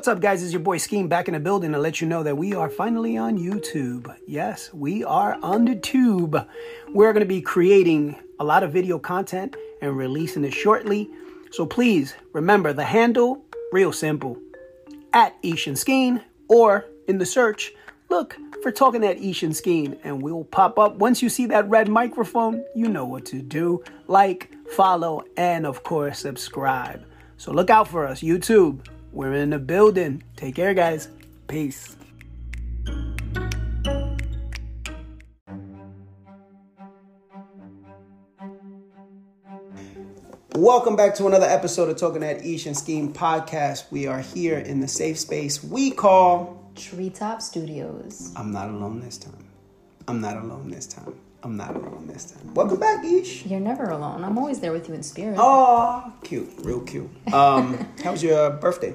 What's up, guys? It's your boy Scheme back in the building to let you know that we are finally on YouTube. Yes, we are on the tube. We're going to be creating a lot of video content and releasing it shortly. So please remember the handle, real simple, at Ishan Skeen, or in the search, look for Talking at Ishan Skeen, and we'll pop up. Once you see that red microphone, you know what to do. Like, follow, and of course, subscribe. So look out for us, YouTube. We're in the building. Take care, guys. Peace. Welcome back to another episode of Talking at Ishan Scheme podcast. We are here in the safe space we call Treetop Studios. I'm not alone this time. I'm not alone this time. I'm not alone this time. Welcome back, Ish. You're never alone. I'm always there with you in spirit. Oh, cute, real cute. Um, how was your birthday?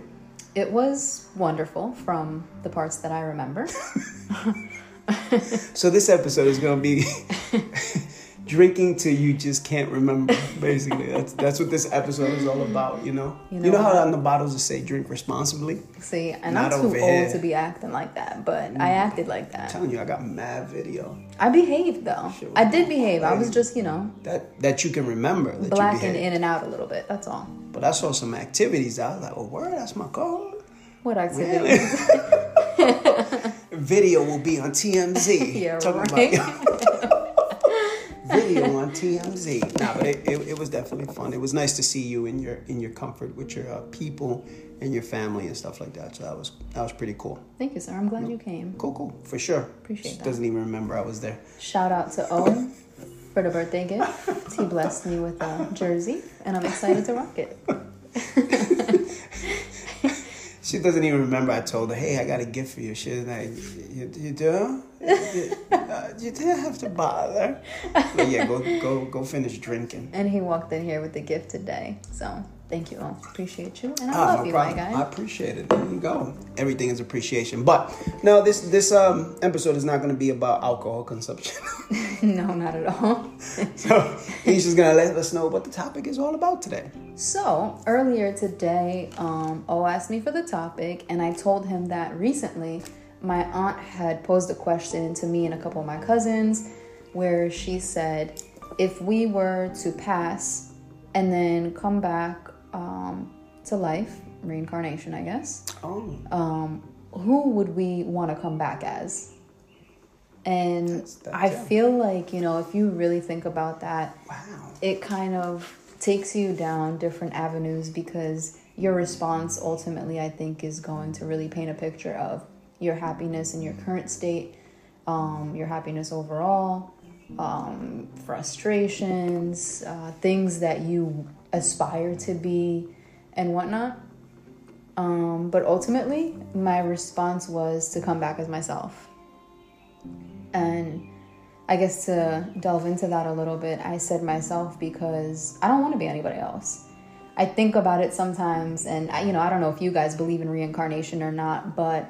It was wonderful from the parts that I remember. So this episode is gonna be drinking till you just can't remember. Basically, that's that's what this episode is all about. You know. You You know, know how on the bottles it say drink responsibly. See, and I'm too old here. Mm. to be acting like that, but I acted like I'm that. telling you, I got mad video I behaved though. Was I did behave. I was just, you know, that that you can remember. That you blacking in and out a little bit. That's all. But I saw some activities. I was like, "Oh, word, that's my code." What activities? Video will be on TMZ. Yeah, Talking right. about video on TMZ. Nah, but it, it, it was definitely fun. It was nice to see you in your in your comfort with your uh, people and your family and stuff like that. So that was that was pretty cool. Thank you, sir. I'm glad you came. Cool, cool, for sure. Appreciate She that. Doesn't even remember I was there. Shout out to Owen for the birthday gift. He blessed me with a jersey, and I'm excited to rock it. She doesn't even remember. I told her, "Hey, I got a gift for you." She's like, "You, you do? you, uh, you didn't have to bother." But yeah, go go go finish drinking. And he walked in here with the gift today. So thank you all. Appreciate you. And I Ah, love no you, problem. my guy. I appreciate it. There you go. Everything is appreciation. But no, this this um episode is not going to be about alcohol consumption. no, not at all. so he's just going to let us know what the topic is all about today. So earlier today, um, O asked me for the topic, and I told him that recently my aunt had posed a question to me and a couple of my cousins, where she said, if we were to pass and then come back um, to life, reincarnation, I guess, Oh, um, who would we want to come back as? And That's- that's- I feel like, you know, if you really think about that, wow. it kind of takes you down different avenues because your response ultimately, I think, is going to really paint a picture of your happiness in your current state, um, your happiness overall, um, frustrations, uh, things that you aspire to be, and whatnot. Um, but ultimately, my response was to come back as myself. And I guess to delve into that a little bit, I said myself because I don't want to be anybody else. I think about it sometimes, and I, you know, I don't know if you guys believe in reincarnation or not, but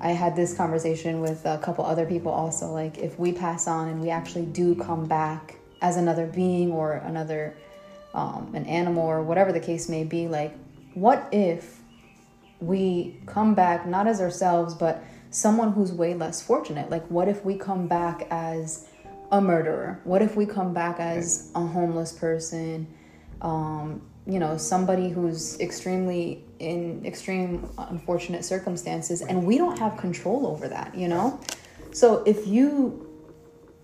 I had this conversation with a couple other people also. Like, if we pass on and we actually do come back as another being or another, um, an animal or whatever the case may be, like, what if we come back not as ourselves, but someone who's way less fortunate. Like, what if we come back as a murderer? What if we come back as a homeless person? Um, you know, somebody who's extremely in extreme unfortunate circumstances, and we don't have control over that, you know? So, if you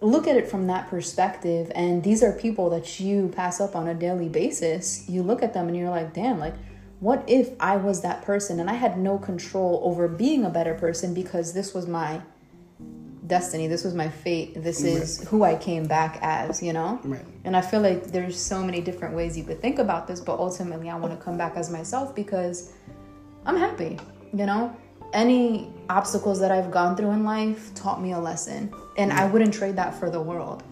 look at it from that perspective and these are people that you pass up on a daily basis you look at them and you're like damn like what if i was that person and i had no control over being a better person because this was my destiny this was my fate this is who i came back as you know Right. and i feel like there's so many different ways you could think about this but ultimately i want to come back as myself because i'm happy you know any obstacles that I've gone through in life taught me a lesson, and I wouldn't trade that for the world.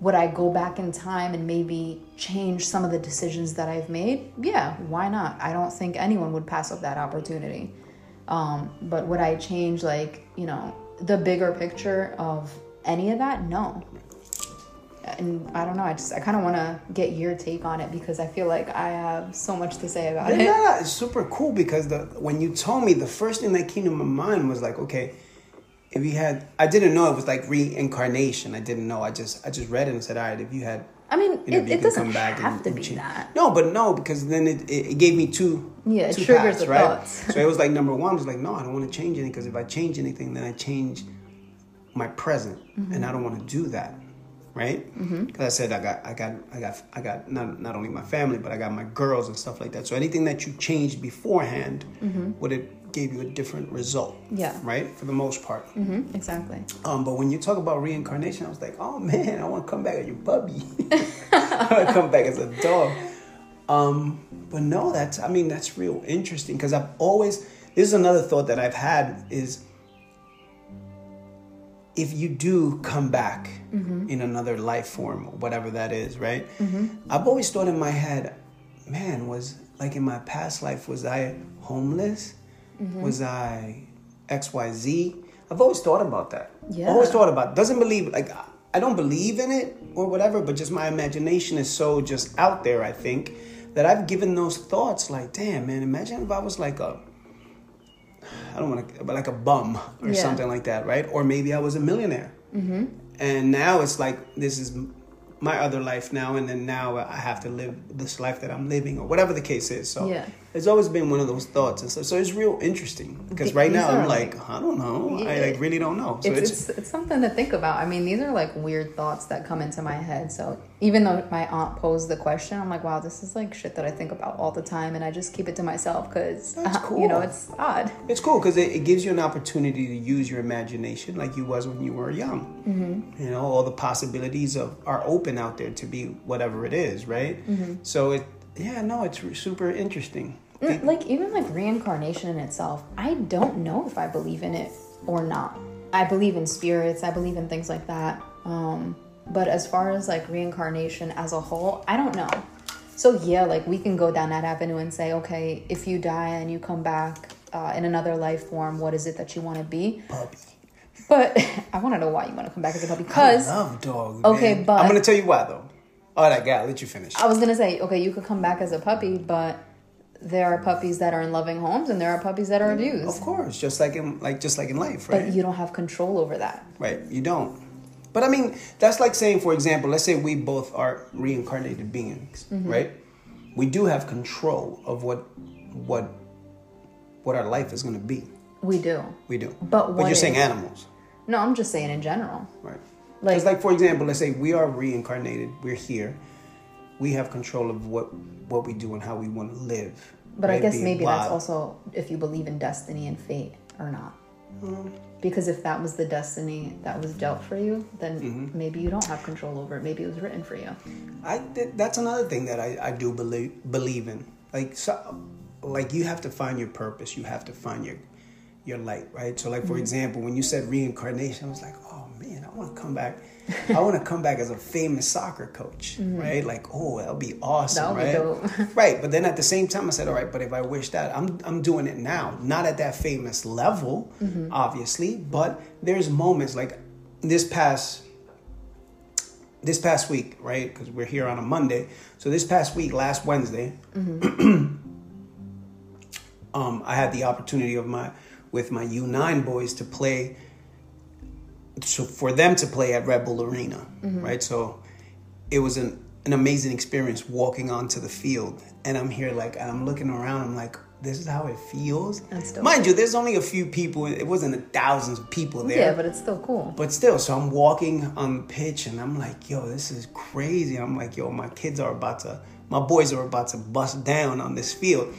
Would I go back in time and maybe change some of the decisions that I've made? Yeah, why not? I don't think anyone would pass up that opportunity. Um, but would I change, like, you know, the bigger picture of any of that? No. and I don't know. I just I kind of want to get your take on it because I feel like I have so much to say about Yeah, it. no, it's super cool because the when you told me the first thing that came to my mind was like, okay, if you had, I didn't know it was like reincarnation. I didn't know. I just I just read it and said, all right, if you had, I mean, you know, it, it doesn't come back have and- to be change- that. No, but no, because then it, it, it gave me two. Yeah, it two triggers paths, the right? thoughts. So it was like number one I was like, no, I don't want to change anything because if I change anything, then I change my present, Mm-hmm. and I don't want to do that, right? Because I said I got, I got, I got, I got not not only my family, but I got my girls and stuff like that. So anything that you changed beforehand would have gave you a different result. Mm-hmm. Yeah. Right. For the most part. hmm exactly. Um, but when you talk about reincarnation, I was like, oh man, I want to come back as your puppy. I want to come back as a dog. Um, but no, that's I mean that's real interesting because I've always this is another thought that I've had is if you do come back in another life form, whatever that is, right? I've always thought in my head, man, was like in my past life, was I homeless? Was I XYZ? I've always thought about that. Yeah. Always thought about doesn't believe like I don't believe in it or whatever, but just my imagination is so just out there, I think, that I've given those thoughts like, damn man, imagine if I was like a I don't want to, but like a bum or Yeah. something like that, right? Or maybe I was a millionaire. Mm-hmm. And now it's like, this is my other life now, and then now I have to live this life that I'm living, or whatever the case is. So Yeah. It's always been one of those thoughts. And so, so it's real interesting because right these now I'm are like, I don't know. I like really don't know. So it's, it's, it's something to think about. I mean, these are like weird thoughts that come into my head. So even though my aunt posed the question, I'm like, wow, this is like shit that I think about all the time, and I just keep it to myself because That's you know it's odd. It's cool because it, it gives you an opportunity to use your imagination like you was when you were young. Mm-hmm. You know, all the possibilities of are open out there to be whatever it is, right? So it, yeah, no, it's super interesting. Like even like reincarnation in itself, I don't know if I believe in it or not. I believe in spirits. I believe in things like that. Um, but as far as like reincarnation as a whole, I don't know. So yeah, like we can go down that avenue and say, okay, if you die and you come back uh, in another life form, what is it that you want to be? Puppy. But I want to know why you want to come back as a puppy. Because I love dogs. Okay, man. but- I'm gonna tell you why though. All right, I got. Let you finish. I was gonna say, okay, you could come back as a puppy, but there are puppies that are in loving homes and there are puppies that are abused. Of course, just like in like just like in life, right? But you don't have control over that. Right, you don't. But I mean, that's like saying, for example, let's say we both are reincarnated beings, Mm-hmm. right? We do have control of what what what our life is going to be. We do. We do. But but you're saying animals, No, I'm just saying in general. right? Like- Because, like for example, let's say we are reincarnated. We're here. We have control of what what we do and how we want to live. But I guess Be it maybe that's also if you believe in destiny and fate or not. Mm-hmm. Because if that was the destiny that was dealt for you, then Mm-hmm. maybe you don't have control over it. Maybe it was written for you. I th- that's another thing that I, I do believe believe in. Like so, like you have to find your purpose. You have to find your your light, right? So like for Mm-hmm. example, when you said reincarnation, I was like, oh man, I want to come back. I want to come back as a famous soccer coach, right? Like, oh, that'll be awesome, Mm-hmm. That would be right? right. But then at the same time, I said, all right, but if I wish that, I'm I'm doing it now, not at that famous level, Mm-hmm. obviously, but there's moments like this past this past week, right? Because we're here on a Monday. So this past week, last Wednesday, um, I had the opportunity of my with my U9 boys to play. So for them to play at Red Bull Arena, mm-hmm. right? So it was an an amazing experience walking onto the field, and I'm here like and I'm looking around. I'm like, this is how it feels. Mind you, there's only a few people. It wasn't thousands of people there. Yeah, but it's still cool. But still, so I'm walking on the pitch and I'm like, yo, this is crazy. I'm like, yo, my kids are about to, my boys are about to bust down on this field.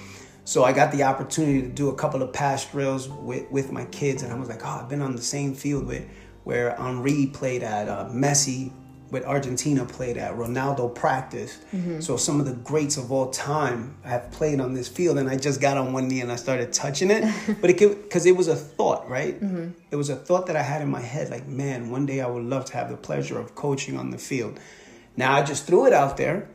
So I got the opportunity to do a couple of pass drills with, with my kids. And I was like, oh, I've been on the same field with, where Henri played at, uh, Messi with Argentina played at, Ronaldo practiced. Mm-hmm. So some of the greats of all time have played on this field, and I just got on one knee and I started touching it. but it because it was a thought, right? Mm-hmm. It was a thought that I had in my head, like, man, one day I would love to have the pleasure of coaching on the field. Now I just threw it out there.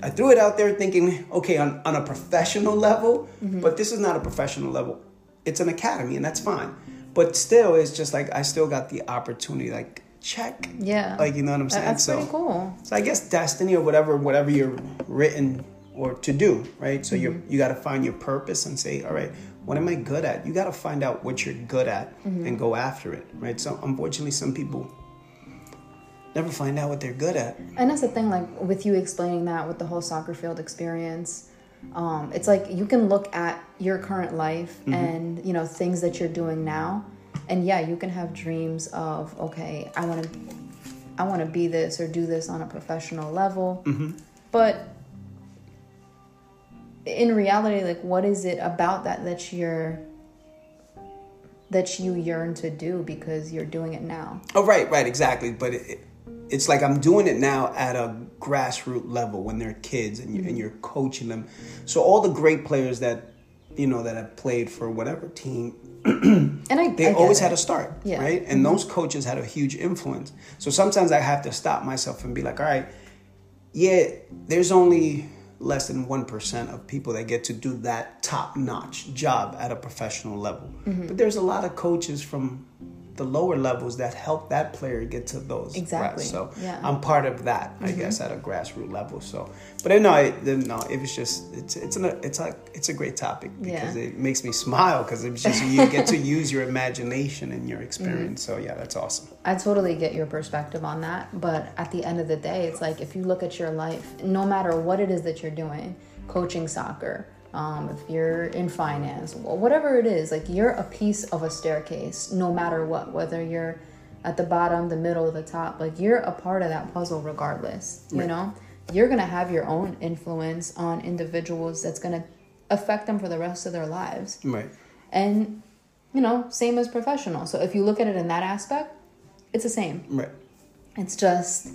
I threw it out there thinking, okay, on, on a professional level, mm-hmm. but this is not a professional level. It's an academy, and that's fine. But still, it's just like I still got the opportunity. Like check. Yeah. Like you know what I'm saying? That's so, pretty cool. So I guess destiny or whatever, whatever you're written or to do, right? So you Mm-hmm. you got to find your purpose and say, all right, what am I good at? You got to find out what you're good at Mm-hmm. and go after it, right? So unfortunately, some people never find out what they're good at. And that's the thing, like with you explaining that with the whole soccer field experience, um, it's like you can look at your current life and you know things that you're doing now, and yeah, you can have dreams of okay, I want to, I want to be this or do this on a professional level, but in reality, like what is it about that that you're that you yearn to do because you're doing it now? Oh, right, right, exactly. But it, it's like I'm doing it now at a grassroots level when they're kids and, you, and you're coaching them. So all the great players that you know that have played for whatever team, And I they I always it. had a start, Yeah. Mm-hmm. right? And those coaches had a huge influence. So sometimes I have to stop myself and be like, all right, yeah, there's only less than 1% of people that get to do that top notch job at a professional level. Mm-hmm. But there's a lot of coaches from the lower levels that help that player get to those Exactly, grass. So yeah. I'm part of that, I guess, at a grassroots level. So, but no, it, then no, it was just it's it's an, it's a it's a great topic because Yeah. it makes me smile because it's just you get to use your imagination and your experience. Mm-hmm. So yeah, that's awesome. I totally get your perspective on that, but at the end of the day, it's like if you look at your life, no matter what it is that you're doing, coaching soccer, um, if you're in finance, whatever it is, like you're a piece of a staircase, no matter what, whether you're at the bottom, the middle, the top, like you're a part of that puzzle regardless, you know? You're gonna have your own influence on individuals that's gonna affect them for the rest of their lives Right. and you know same as professional so if you look at it in that aspect it's the same Right. it's just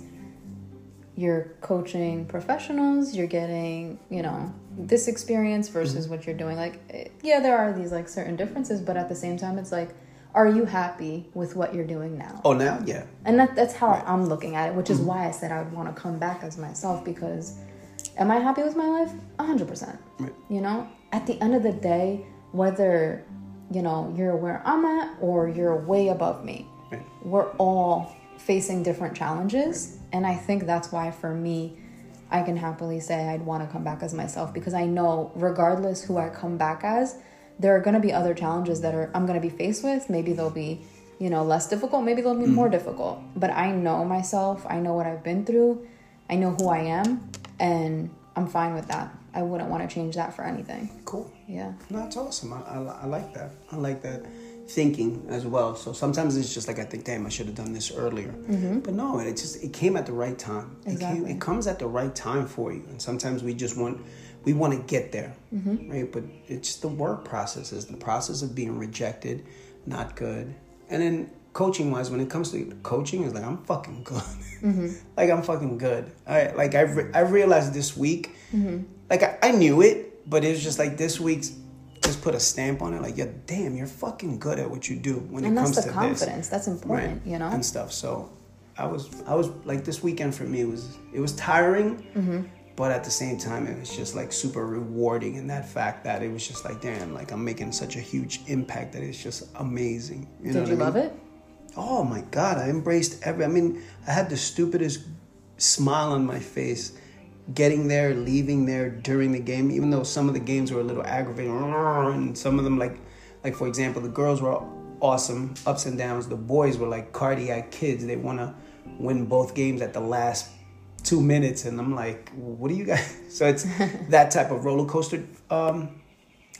you're coaching professionals you're getting you know this experience versus what you're doing. Like eh, yeah there are these like certain differences but at the same time it's like are you happy with what you're doing now? Oh, now? Yeah. and that, that's how i'm looking at it which is why i said i would want to come back as myself because am i happy with my life? 100% Right. you know? At the end of the day whether you know you're where i'm at or you're way above me Right. we're all facing different challenges and i think that's why for me i can happily say i'd want to come back as myself because i know regardless who i come back as there are going to be other challenges that are i'm going to be faced with. Maybe they'll be you know less difficult. Maybe they'll be hmm. more difficult. But i know myself. I know what i've been through. I know who i am and i'm fine with that. I wouldn't want to change that for anything. Cool. yeah. No, that's awesome. I, I, I like that. I like that thinking as well. So sometimes it's just like I think, damn, I should have done this earlier. Mm-hmm. But no, it just it came at the right time. It, came, Exactly. it comes at the right time for you. And sometimes we just want we want to get there, mm-hmm. right? But it's the work process. Is the process of being rejected, not good. And then coaching wise, when it comes to coaching, is like I'm fucking good. Mm-hmm. like I'm fucking good. I like I've re- I've realized this week. Like I, I knew it, but it was just like this week's just put a stamp on it. Like yeah, damn, you're fucking good at what you do when and it that's comes the to confidence that's this, important you know and stuff. So I was I was like this weekend for me was it was tiring. Mm-hmm. But at the same time, it was just like super rewarding in that fact that it was just like, damn, like I'm making such a huge impact that it's just amazing. You know did you what I love mean? it Oh my god, I embraced every. I mean, I had the stupidest smile on my face, getting there, leaving there during the game. Even though some of the games were a little aggravating, and some of them like, like for example, the girls were awesome, ups and downs. The boys were like cardiac kids. They want to win both games at the last two minutes, and I'm like, what do you guys? So it's that type of roller coaster. Um,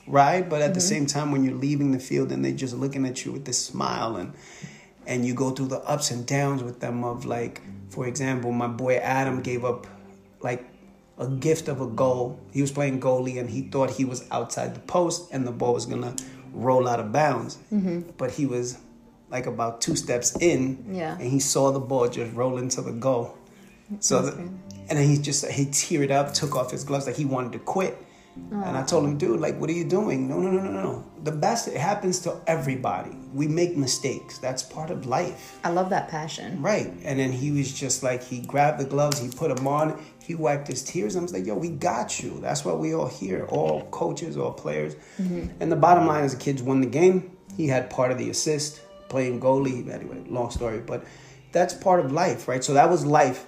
ride, but at the same time, when you're leaving the field and they're just looking at you with this smile and and you go through the ups and downs with them of like, for example, my boy Adam gave up like a gift of a goal. He was playing goalie and he thought he was outside the post and the ball was gonna roll out of bounds, mm-hmm. but he was like about two steps in, Yeah. and he saw the ball just roll into the goal. So, the, and then he just he teared up, took off his gloves, like he wanted to quit. And I oh. told him, dude, like, what are you doing? No, no, no, no, no. The best it happens to everybody. We make mistakes. That's part of life, i love that passion right? And then he was just like, he grabbed the gloves, he put them on, he wiped his tears. I was like, yo, we got you. That's what we all here, all coaches, all players. Mm-hmm. And the bottom line is, the kids won the game. He had part of the assist, playing goalie. Anyway, long story, but that's part of life, right? So that was life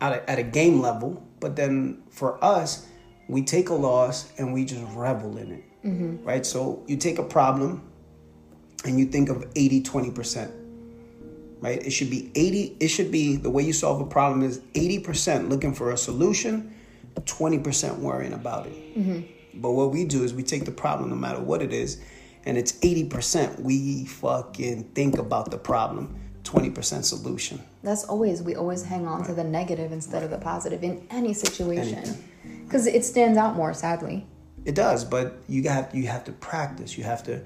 at a, at a game level. But then for us, we take a loss and we just revel in it, mm-hmm. right? So you take a problem and you think of 80 20%, right? It should be 80, it should be the way you solve a problem is 80% looking for a solution, 20% worrying about it. Mm-hmm. But what we do is we take the problem, no matter what it is, and it's 80% we fucking think about the problem 20% solution that's always we always hang on right. to the negative instead of the positive in any situation because it stands out more sadly it does but you have you have to practice you have to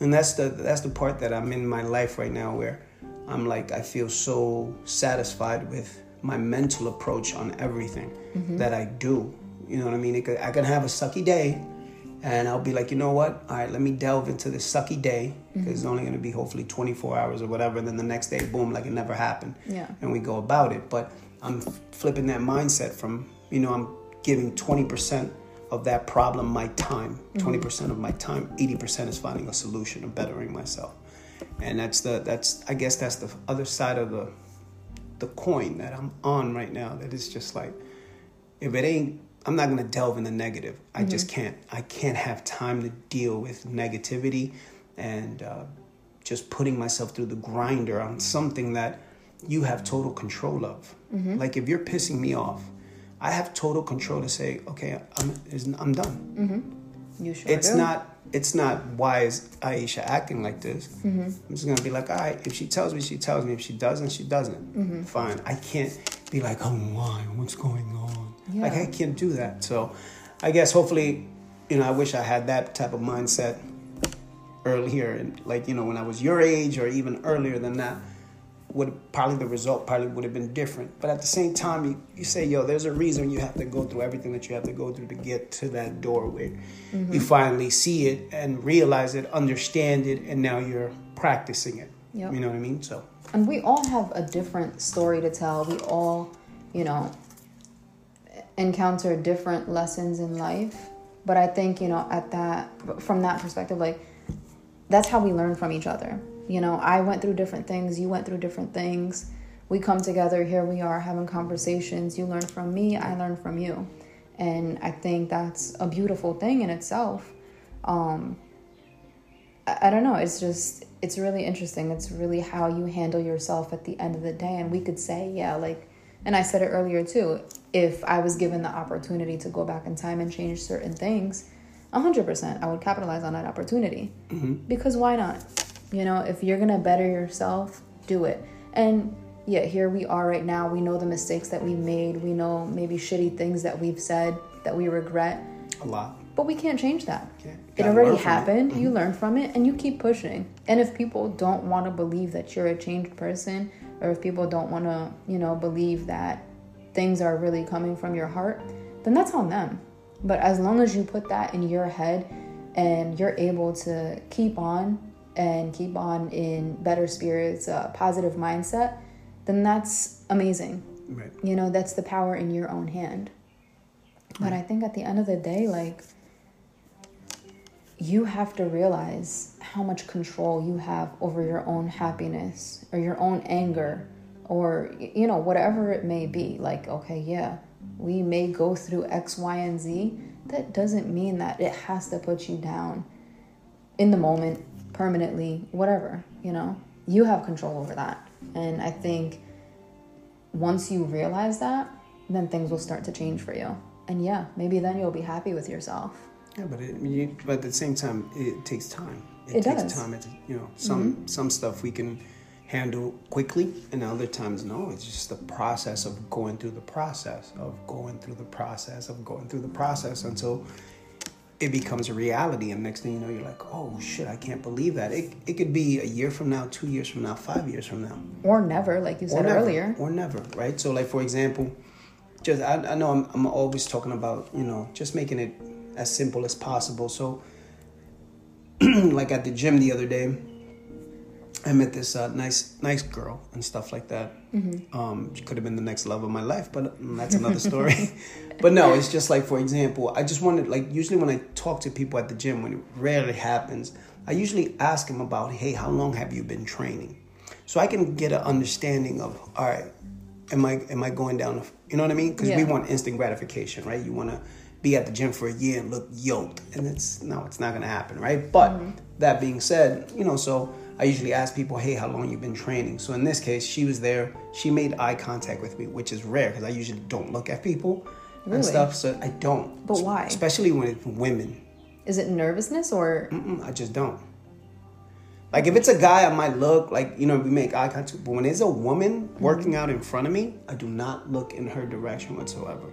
and that's the that's the part that i'm in my life right now where i'm like i feel so satisfied with my mental approach on everything mm-hmm. that i do you know what i mean could, i can have a sucky day and I'll be like, you know what? All right, let me delve into this sucky day because mm-hmm. it's only going to be hopefully 24 hours or whatever. And then the next day, boom, like it never happened. Yeah. And we go about it. But I'm flipping that mindset from, you know, I'm giving 20% of that problem my time. Mm-hmm. 20% of my time, 80% is finding a solution of bettering myself. And that's the that's I guess that's the other side of the the coin that I'm on right now. That is just like if it ain't I'm not gonna delve in the negative. I mm-hmm. just can't. I can't have time to deal with negativity and uh, just putting myself through the grinder on something that you have total control of. Mm-hmm. Like if you're pissing me off, I have total control to say, okay, I'm I'm done. Mm-hmm. You sure It's do. not. It's not why is Aisha acting like this. Mm-hmm. I'm just gonna be like, all right. If she tells me, she tells me. If she doesn't, she doesn't. Mm-hmm. Fine. I can't be like, oh, why? What's going on? Yeah. Like I can't do that. So I guess hopefully, you know, I wish I had that type of mindset earlier and like, you know, when I was your age or even earlier than that, would probably the result probably would have been different. But at the same time, you, you say, yo, there's a reason you have to go through everything that you have to go through to get to that doorway. Mm-hmm. You finally see it and realize it, understand it, and now you're practicing it. Yep. You know what I mean? So. And we all have a different story to tell. We all, you know, encounter different lessons in life but i think you know at that from that perspective like that's how we learn from each other you know i went through different things you went through different things we come together here we are having conversations you learn from me i learn from you and i think that's a beautiful thing in itself um I, I don't know it's just it's really interesting it's really how you handle yourself at the end of the day and we could say yeah like and I said it earlier too. If I was given the opportunity to go back in time and change certain things, 100% I would capitalize on that opportunity. Mm-hmm. Because why not? You know, if you're to better yourself, do it. And yeah, here we are right now. We know the mistakes that we made. We know maybe shitty things that we've said that we regret. A lot. But we can't change that. It already happened. It. Mm-hmm. You learn from it and you keep pushing. And if people don't want to believe that you're a changed person or if people don't want to, you know, believe that things are really coming from your heart, then that's on them. But as long as you put that in your head and you're able to keep on and keep on in better spirits, a positive mindset, then that's amazing. Right. You know, that's the power in your own hand. But I think at the end of the day, like, you have to realize how much control you have over your own happiness or your own anger or you know whatever it may be like okay yeah we may go through x y and z that doesn't mean that it has to put you down in the moment permanently whatever you know you have control over that and i think once you realize that then things will start to change for you and yeah maybe then you'll be happy with yourself yeah, but it, you, but at the same time, it takes time. It, it takes does. time. It, you know, some mm-hmm. some stuff we can handle quickly, and other times no. It's just the process of going through the process of going through the process of going through the process until it becomes a reality. And next thing you know, you're like, oh shit, I can't believe that. It it could be a year from now, two years from now, five years from now, or never, like you said or never, earlier, or never, right? So, like for example, just I, I know I'm I'm always talking about you know just making it as simple as possible. So, like at the gym the other day, I met this uh, nice nice girl and stuff like that. Mm-hmm. Um, she could have been the next love of my life, but that's another story. but no, it's just like for example, I just wanted like usually when I talk to people at the gym, when it rarely happens, I usually ask them about, hey, how long have you been training? so I can get an understanding of all right, am I am I going down? The, you know what I mean? Because we want instant gratification, right? You want to be at the gym for a year and look yoked, and it's no, it's not going to happen, right? But Mm-hmm. that being said, you know, so I usually ask people, hey, how long you been training? So in this case, she was there. She made eye contact with me, which is rare because I usually don't look at people Really? and stuff. So I don't. But why? Especially when it's women. Is it nervousness or Mm-mm, I just don't. Like if it's a guy, I might look like you know we make eye contact. But when it's a woman Mm-hmm. working out in front of me, I do not look in her direction whatsoever.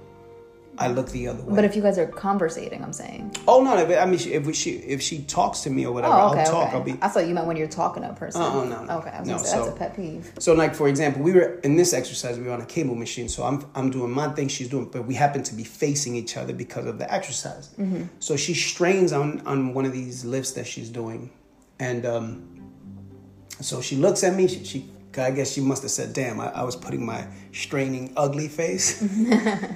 I look the other way. but if you guys are conversating, I'm saying. oh no! If, I mean, she- if we, she if she talks to me or whatever, Oh, okay, I'll talk. okay. I'll be I thought you meant when you're talking to a person. Uh-uh, no, no. Okay, I was No, gonna say that's a pet peeve. So, like for example, we were in this exercise. We were on a cable machine, so I'm I'm doing my thing, she's doing, but we happen to be facing each other because of the exercise. Mm-hmm. So she strains on on one of these lifts that she's doing, and um, so she looks at me. She, she I guess she must have said, "Damn, I, I was putting my straining ugly face."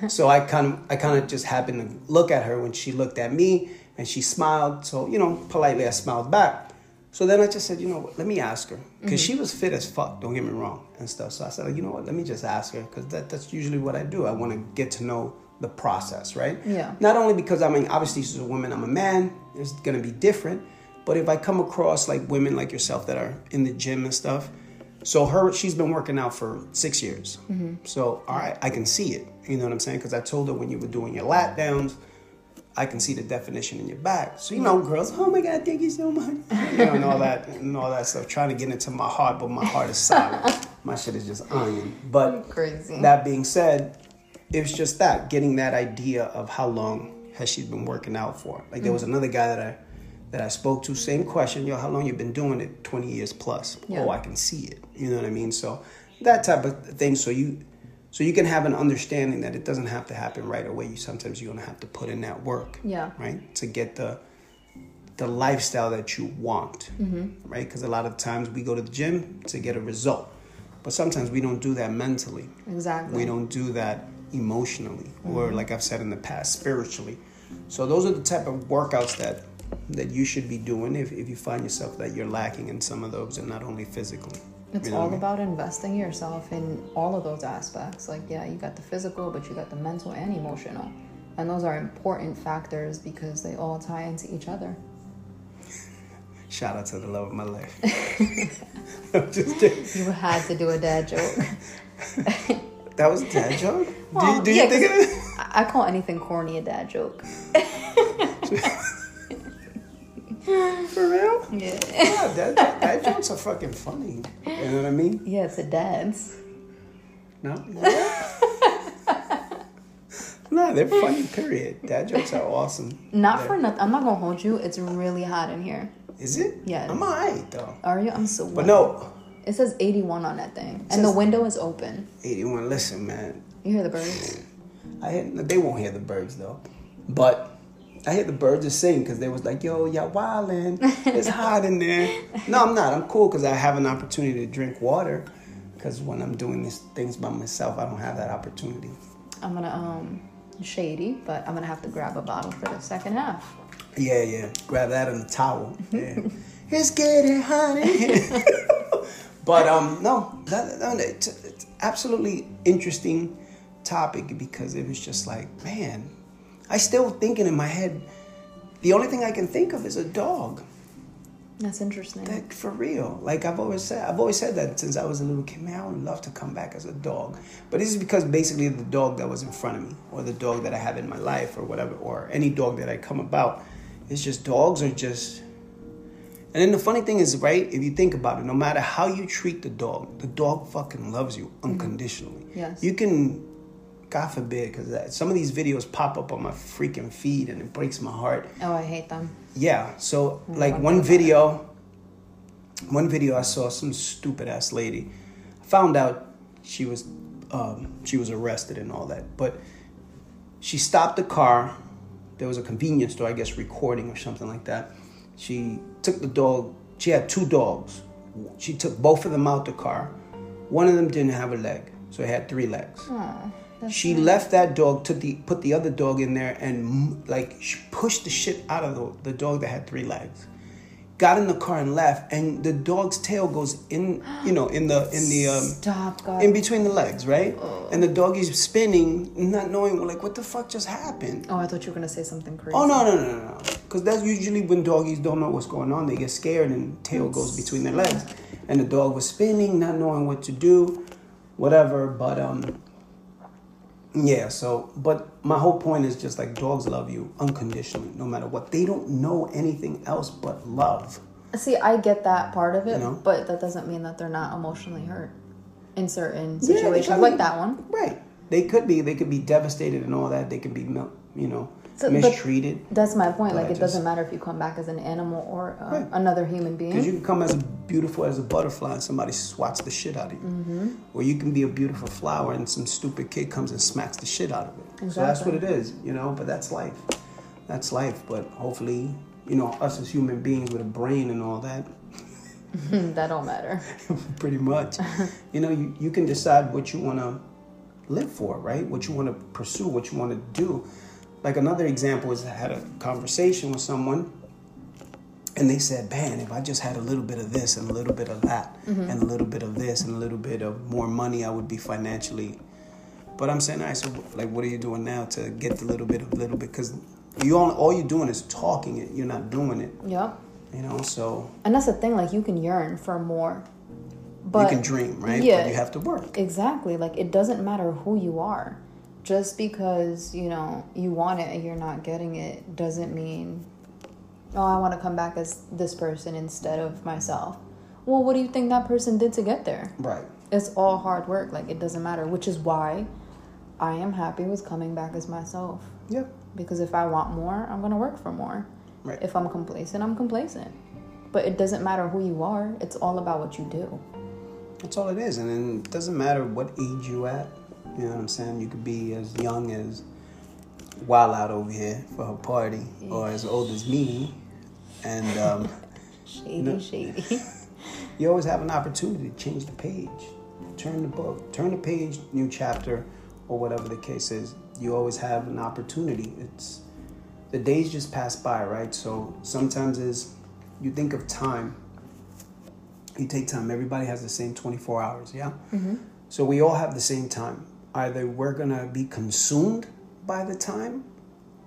so I kind of I kind of just happened to look at her when she looked at me, and she smiled. So you know, politely I smiled back. So then I just said, you know what, let me ask her. Because mm-hmm. she was fit as fuck, don't get me wrong, and stuff. So I said, you know what, let me just ask her. Because that, that's usually what I do. I want to get to know the process, right? Yeah. Not only because, I mean, obviously she's a woman, I'm a man, it's going to be different. But if I come across like women like yourself that are in the gym and stuff, so her, she's been working out for six years. Mm-hmm. So, all right, I can see it. You know what I'm saying? Because I told her when you were doing your lat downs, I can see the definition in your back. So you know, girls, oh my God, thank you so much. You know, and all that and all that stuff. Trying to get into my heart, but my heart is solid. my shit is just iron. But Crazy. that being said, it was just that getting that idea of how long has she been working out for. Like there mm. was another guy that I that I spoke to, same question, yo, how long you been doing it? Twenty years plus. Yeah. Oh, I can see it. You know what I mean? So that type of thing. So you so you can have an understanding that it doesn't have to happen right away. You sometimes you're gonna have to put in that work. Yeah. Right? To get the the lifestyle that you want. Mm-hmm. Right? Because a lot of times we go to the gym to get a result. But sometimes we don't do that mentally. Exactly. We don't do that emotionally or like I've said in the past, spiritually. So those are the type of workouts that that you should be doing if, if you find yourself that you're lacking in some of those and not only physically. It's You know all I mean? about investing yourself in all of those aspects. Like, yeah, you got the physical, but you got the mental and emotional. And those are important factors because they all tie into each other. Shout out to the love of my life. I'm just kidding. You had to do a dad joke. That was a dad joke? Well, do do yeah, you think 'cause of it? I I call anything corny a dad joke. For real? Yeah. Yeah, dad, dad jokes are fucking funny. You know what I mean? Yeah, it's a dad's. No? no, they're funny, period. Dad jokes are awesome. Not Yeah. for nothing. I'm not gonna hold you. It's really hot in here. Is it? Yeah. I'm alright though. Are you? I'm so. But no, It says 81 on that thing, and the window is open. 81, listen, man. You hear the birds? I hear, they won't hear the birds though. But I hear the birds just sing because they was like, yo, y'all wildin'. It's hot in there. No, I'm not. I'm cool because I have an opportunity to drink water. Because when I'm doing these things by myself, I don't have that opportunity. I'm gonna um shady, but I'm gonna have to grab a bottle for the second half. Yeah, yeah. Grab that in the towel. Yeah. it's getting hot in here. but um, no, that, that, it's, it's absolutely interesting topic because it was just like, man, I still thinking in my head. The only thing I can think of is a dog. That's interesting. Like for real. Like I've always said, I've always said that since I was a little kid. Man, I would love to come back as a dog. But this is because basically the dog that was in front of me, or the dog that I have in my life, or whatever, or any dog that I come about, it's just dogs are just. And then the funny thing is, right? If you think about it, no matter how you treat the dog, the dog fucking loves you mm-hmm. unconditionally. Yes. You can, God forbid, because some of these videos pop up on my freaking feed, and it breaks my heart. oh, I hate them. Yeah. So Mm, like one video, one video I saw some stupid ass lady. I found out she was um, she was arrested and all that, but she stopped the car. There was a convenience store, I guess, recording or something like that. She took the dog. She had two dogs. She took both of them out the car. One of them didn't have a leg, so it had three legs. That's She left that dog, took the put the other dog in there, and like she pushed the shit out of the, the dog that had three legs. got in the car and left, and the dog's tail goes in, you know, in the in the um, Stop, God. in between the legs, right? And the dog is spinning, not knowing like what the fuck just happened. oh, I thought you were gonna say something crazy. Oh no no no no no! Because that's usually when doggies don't know what's going on. They get scared and tail goes between their legs, and the dog was spinning, not knowing what to do, whatever. But um, yeah. So, but my whole point is just like dogs love you unconditionally, no matter what. They don't know anything else but love. See, I get that part of it, You know? but that doesn't mean that they're not emotionally hurt in certain situations, gotta- like that one. Right. They could be. They could be devastated and all that. They could be, you know, So, mistreated. That's my point. But Like, it just- doesn't matter if you come back as an animal or uh, Right. another human being. Because you can come as beautiful as a butterfly and somebody swats the shit out of you. Or you can be a beautiful flower and some stupid kid comes and smacks the shit out of it. So that's what it is, you know, but that's life. That's life. But hopefully, you know, us as human beings with a brain and all that, that don't matter. pretty much, you know, you, you can decide what you want to live for, right? What you want to pursue, what you want to do. Like another example is I had a conversation with someone and they said, man, if I just had a little bit of this and a little bit of that mm-hmm. and a little bit of this and a little bit of more money, I would be financially. But I'm saying, all right, so like, what are you doing now to get the little bit of little bit? Because you all, all you're doing is talking it, you're not doing it, Yeah. you know? So And that's the thing. Like, you can yearn for more, but you can dream, right? yeah. But you have to work. Exactly. Like it doesn't matter who you are. Just because, you know, you want it and you're not getting it doesn't mean oh, I want to come back as this person instead of myself. Well, what do you think that person did to get there? Right. It's all hard work. Like it doesn't matter, which is why I am happy with coming back as myself. Yep. Because if I want more, I'm going to work for more. Right. If I'm complacent, I'm complacent. But it doesn't matter who you are. It's all about what you do. That's all it is. And then it doesn't matter what age you at. You know what I'm saying? You could be as young as Wild Out over here for her party, or as old as me. And um, Shady, No. shady. you always have an opportunity to change the page, turn the book, turn the page, new chapter, or whatever the case is. You always have an opportunity. It's the days just pass by, right? So sometimes is you think of time. You take time. Everybody has the same 24 hours, yeah. So we all have the same time. Either we're gonna be consumed by the time,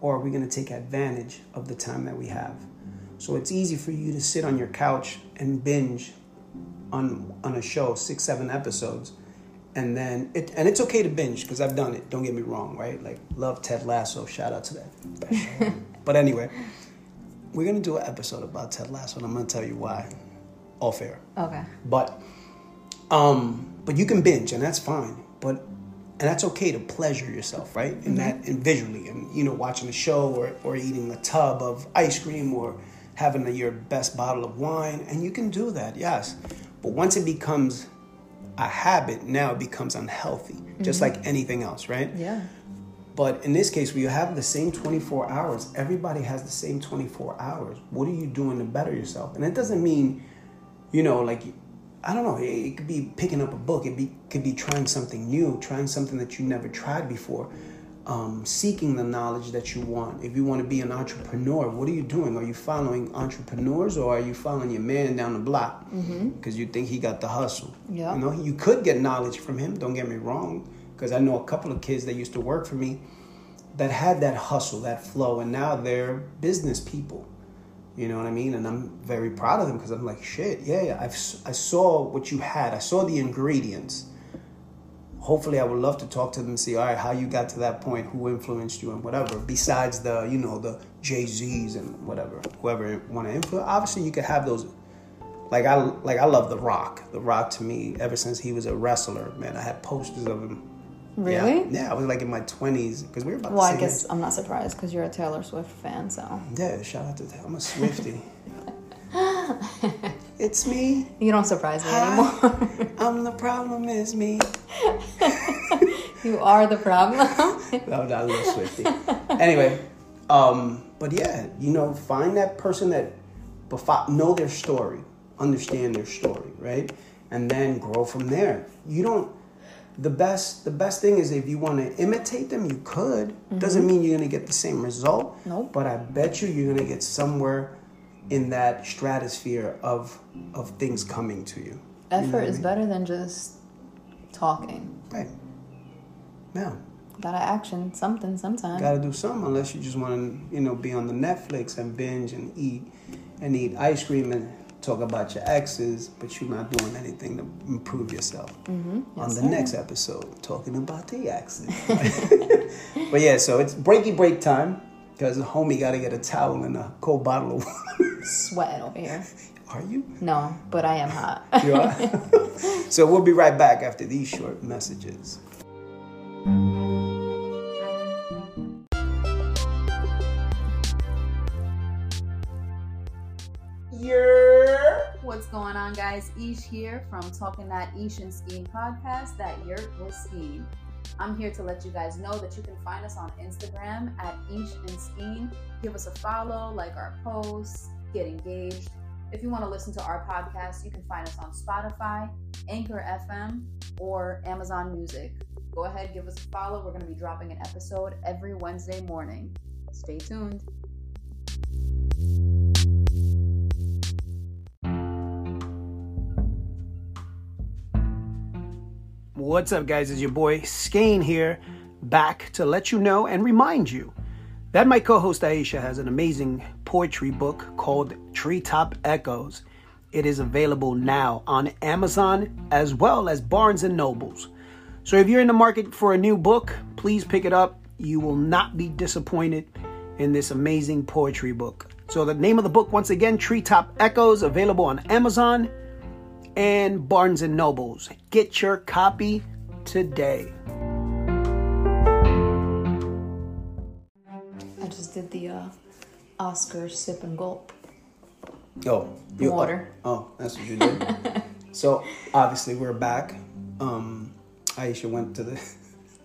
or are we gonna take advantage of the time that we have? So it's easy for you to sit on your couch and binge on on a show, six, seven episodes, and then it and it's okay to binge because I've done it. Don't get me wrong, right? Like love Ted Lasso. Shout out to that. But anyway, we're gonna do an episode about Ted Lasso, and I'm gonna tell you why. All fair. Okay. But um, but you can binge, and that's fine. But and that's okay to pleasure yourself, right? In mm-hmm. that, and visually, and you know, watching a show or or eating a tub of ice cream or having a, your best bottle of wine, and you can do that, yes. But once it becomes a habit, now it becomes unhealthy, just like mm-hmm. anything else, right? Yeah. But in this case, where you have the same 24 hours, everybody has the same 24 hours. What are you doing to better yourself? And it doesn't mean, you know, like, I don't know, it, could be picking up a book, it be, could be trying something new, trying something that you never tried before, um, seeking the knowledge that you want. If you want to be an entrepreneur, what are you doing? Are you following entrepreneurs or are you following your man down the block because you think he got the hustle? Yeah. You know, you could get knowledge from him, don't get me wrong, because I know a couple of kids that used to work for me that had that hustle, that flow, and now they're business people. You know what I mean? And I'm very proud of them because I'm like, shit, yeah, yeah. I've, I saw what you had. I saw the ingredients. Hopefully, I would love to talk to them and see, all right, how you got to that point, who influenced you, and whatever. Besides the, you know, the Jay Z's and whatever, whoever want to influence. Obviously, you could have those. Like I, like I love The Rock. The Rock to me, ever since he was a wrestler, man, I had posters of him. Really? Yeah, yeah I was like in my twenties because we were about Well, I guess. I'm not surprised because you're a Taylor Swift fan, so Yeah, shout out to Taylor. I'm a Swifty. it's me. you don't surprise me Hi. anymore. I'm the problem. Is me. you are the problem. No, not a little Swifty. anyway, um, but yeah, you know, find that person that befi- know their story, understand their story, right, and then grow from there. You don't. The best, the best thing is if you want to imitate them, you could. Mm-hmm. Doesn't mean you're gonna get the same result. Nope. But I bet you you're gonna get somewhere in that stratosphere of of things coming to you. Effort is better than just talking. Right. Now, Gotta action something sometime. gotta do something unless you just want to, you know, be on the Netflix and binge and eat and eat ice cream and talk about your exes, but you're not doing anything to improve yourself. Mm-hmm. on the sir. next episode, talking about the exes. but yeah, so it's breaky break time because the homie got to get a towel and a cold bottle of water. Sweating over here. Are you? No, but I am hot. You are? so we'll be right back after these short messages. Guys? Ish here from Talking That Ish and Skiing podcast, that Yurt with. I'm here to let you guys know that you can find us on Instagram at Ish and Skiing. Give us a follow, like our posts, get engaged. If you want to listen to our podcast, you can find us on Spotify, Anchor FM, or Amazon Music. Go ahead, give us a follow. We're going to be dropping an episode every Wednesday morning. Stay tuned. What's up, guys? It's your boy Skane here, back to let you know and remind you that my co host Aisha has an amazing poetry book called Treetop Echoes. It is available now on Amazon as well as Barnes and Nobles. So if you're in the market for a new book, please pick it up. You will not be disappointed in this amazing poetry book. So the name of the book, once again, Treetop Echoes, available on Amazon and Barnes and Nobles. Get your copy today. I just did the uh, Oscar sip and gulp. Oh, you, Water. Oh, oh, that's what you did. so obviously we're back. Um, Aisha went to the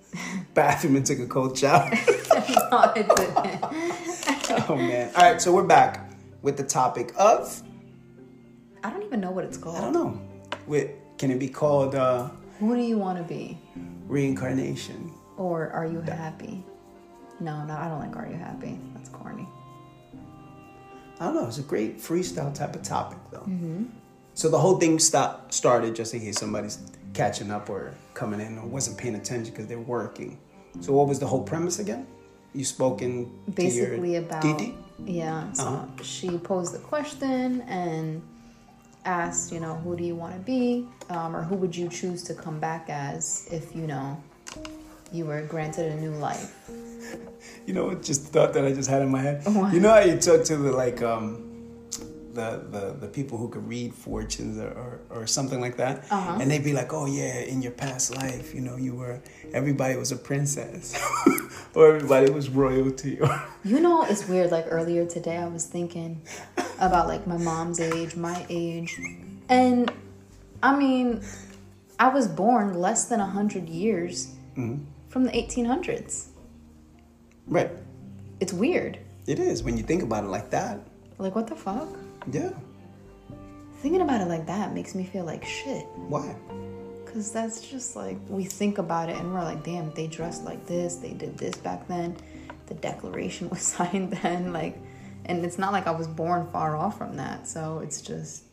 bathroom and took a cold shower. no, it didn't. oh man! All right, so we're back with the topic of I don't even know what it's called. I don't know. With can it be called uh, Who do you want to be? reincarnation? Or are you happy? No, no, I don't like Are You Happy? That's corny. I don't know. It's a great freestyle type of topic, though. So the whole thing stop, started just in case somebody's catching up or coming in or wasn't paying attention because they're working. So what was the whole premise again? You spoken Basically about Didi? yeah. So Uh-huh. she posed the question and asked, you know, who do you want to be, um, or who would you choose to come back as if you know you were granted a new life? You know, just thought that I just had in my head. What? You know how you talk to the like um the the, the people who could read fortunes or, or, or something like that, Uh-huh. and they'd be like, "Oh yeah, in your past life, you know, you were everybody was a princess, or everybody was royalty." Or You know, it's weird. Like earlier today, I was thinking about like my mom's age, my age, and I mean, I was born less than a hundred years mm-hmm. from the 1800s. right, It's weird. it is when you think about it like that. Like, what the fuck? Yeah, Thinking about it like that makes me feel like shit. why? Cause that's just like we think about it and we're like, damn, they dressed like this, they did this back then, the Declaration was signed then, like, and it's not like I was born far off from that. So it's just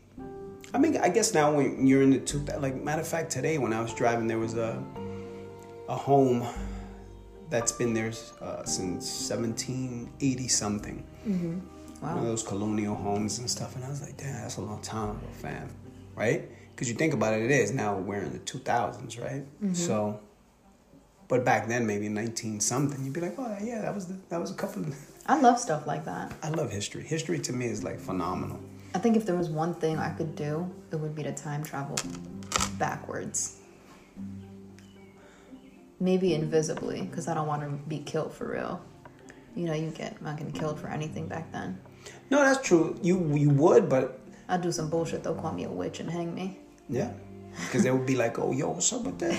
I mean, I guess now when you're in the two, like matter of fact, today when I was driving, there was a a home that's been there uh, since 1780 something. Wow. One of those colonial homes and stuff, and I was like, damn, that's a long time ago, fam, right? Because you think about it, it is now we're in the 2000s, right? So, but back then, maybe 19 something, you'd be like, oh yeah, that was the, that was a couple. Of, I love stuff like that. I love history. History to me is like phenomenal. I think if there was one thing I could do, it would be to time travel backwards. Maybe invisibly, because I don't want to be killed for real. You know, you get fucking killed for anything back then. No, that's true. You you would, but I'd do some bullshit. They'll call me a witch and hang me. Yeah. Because they would be like, oh, yo, what's up with that?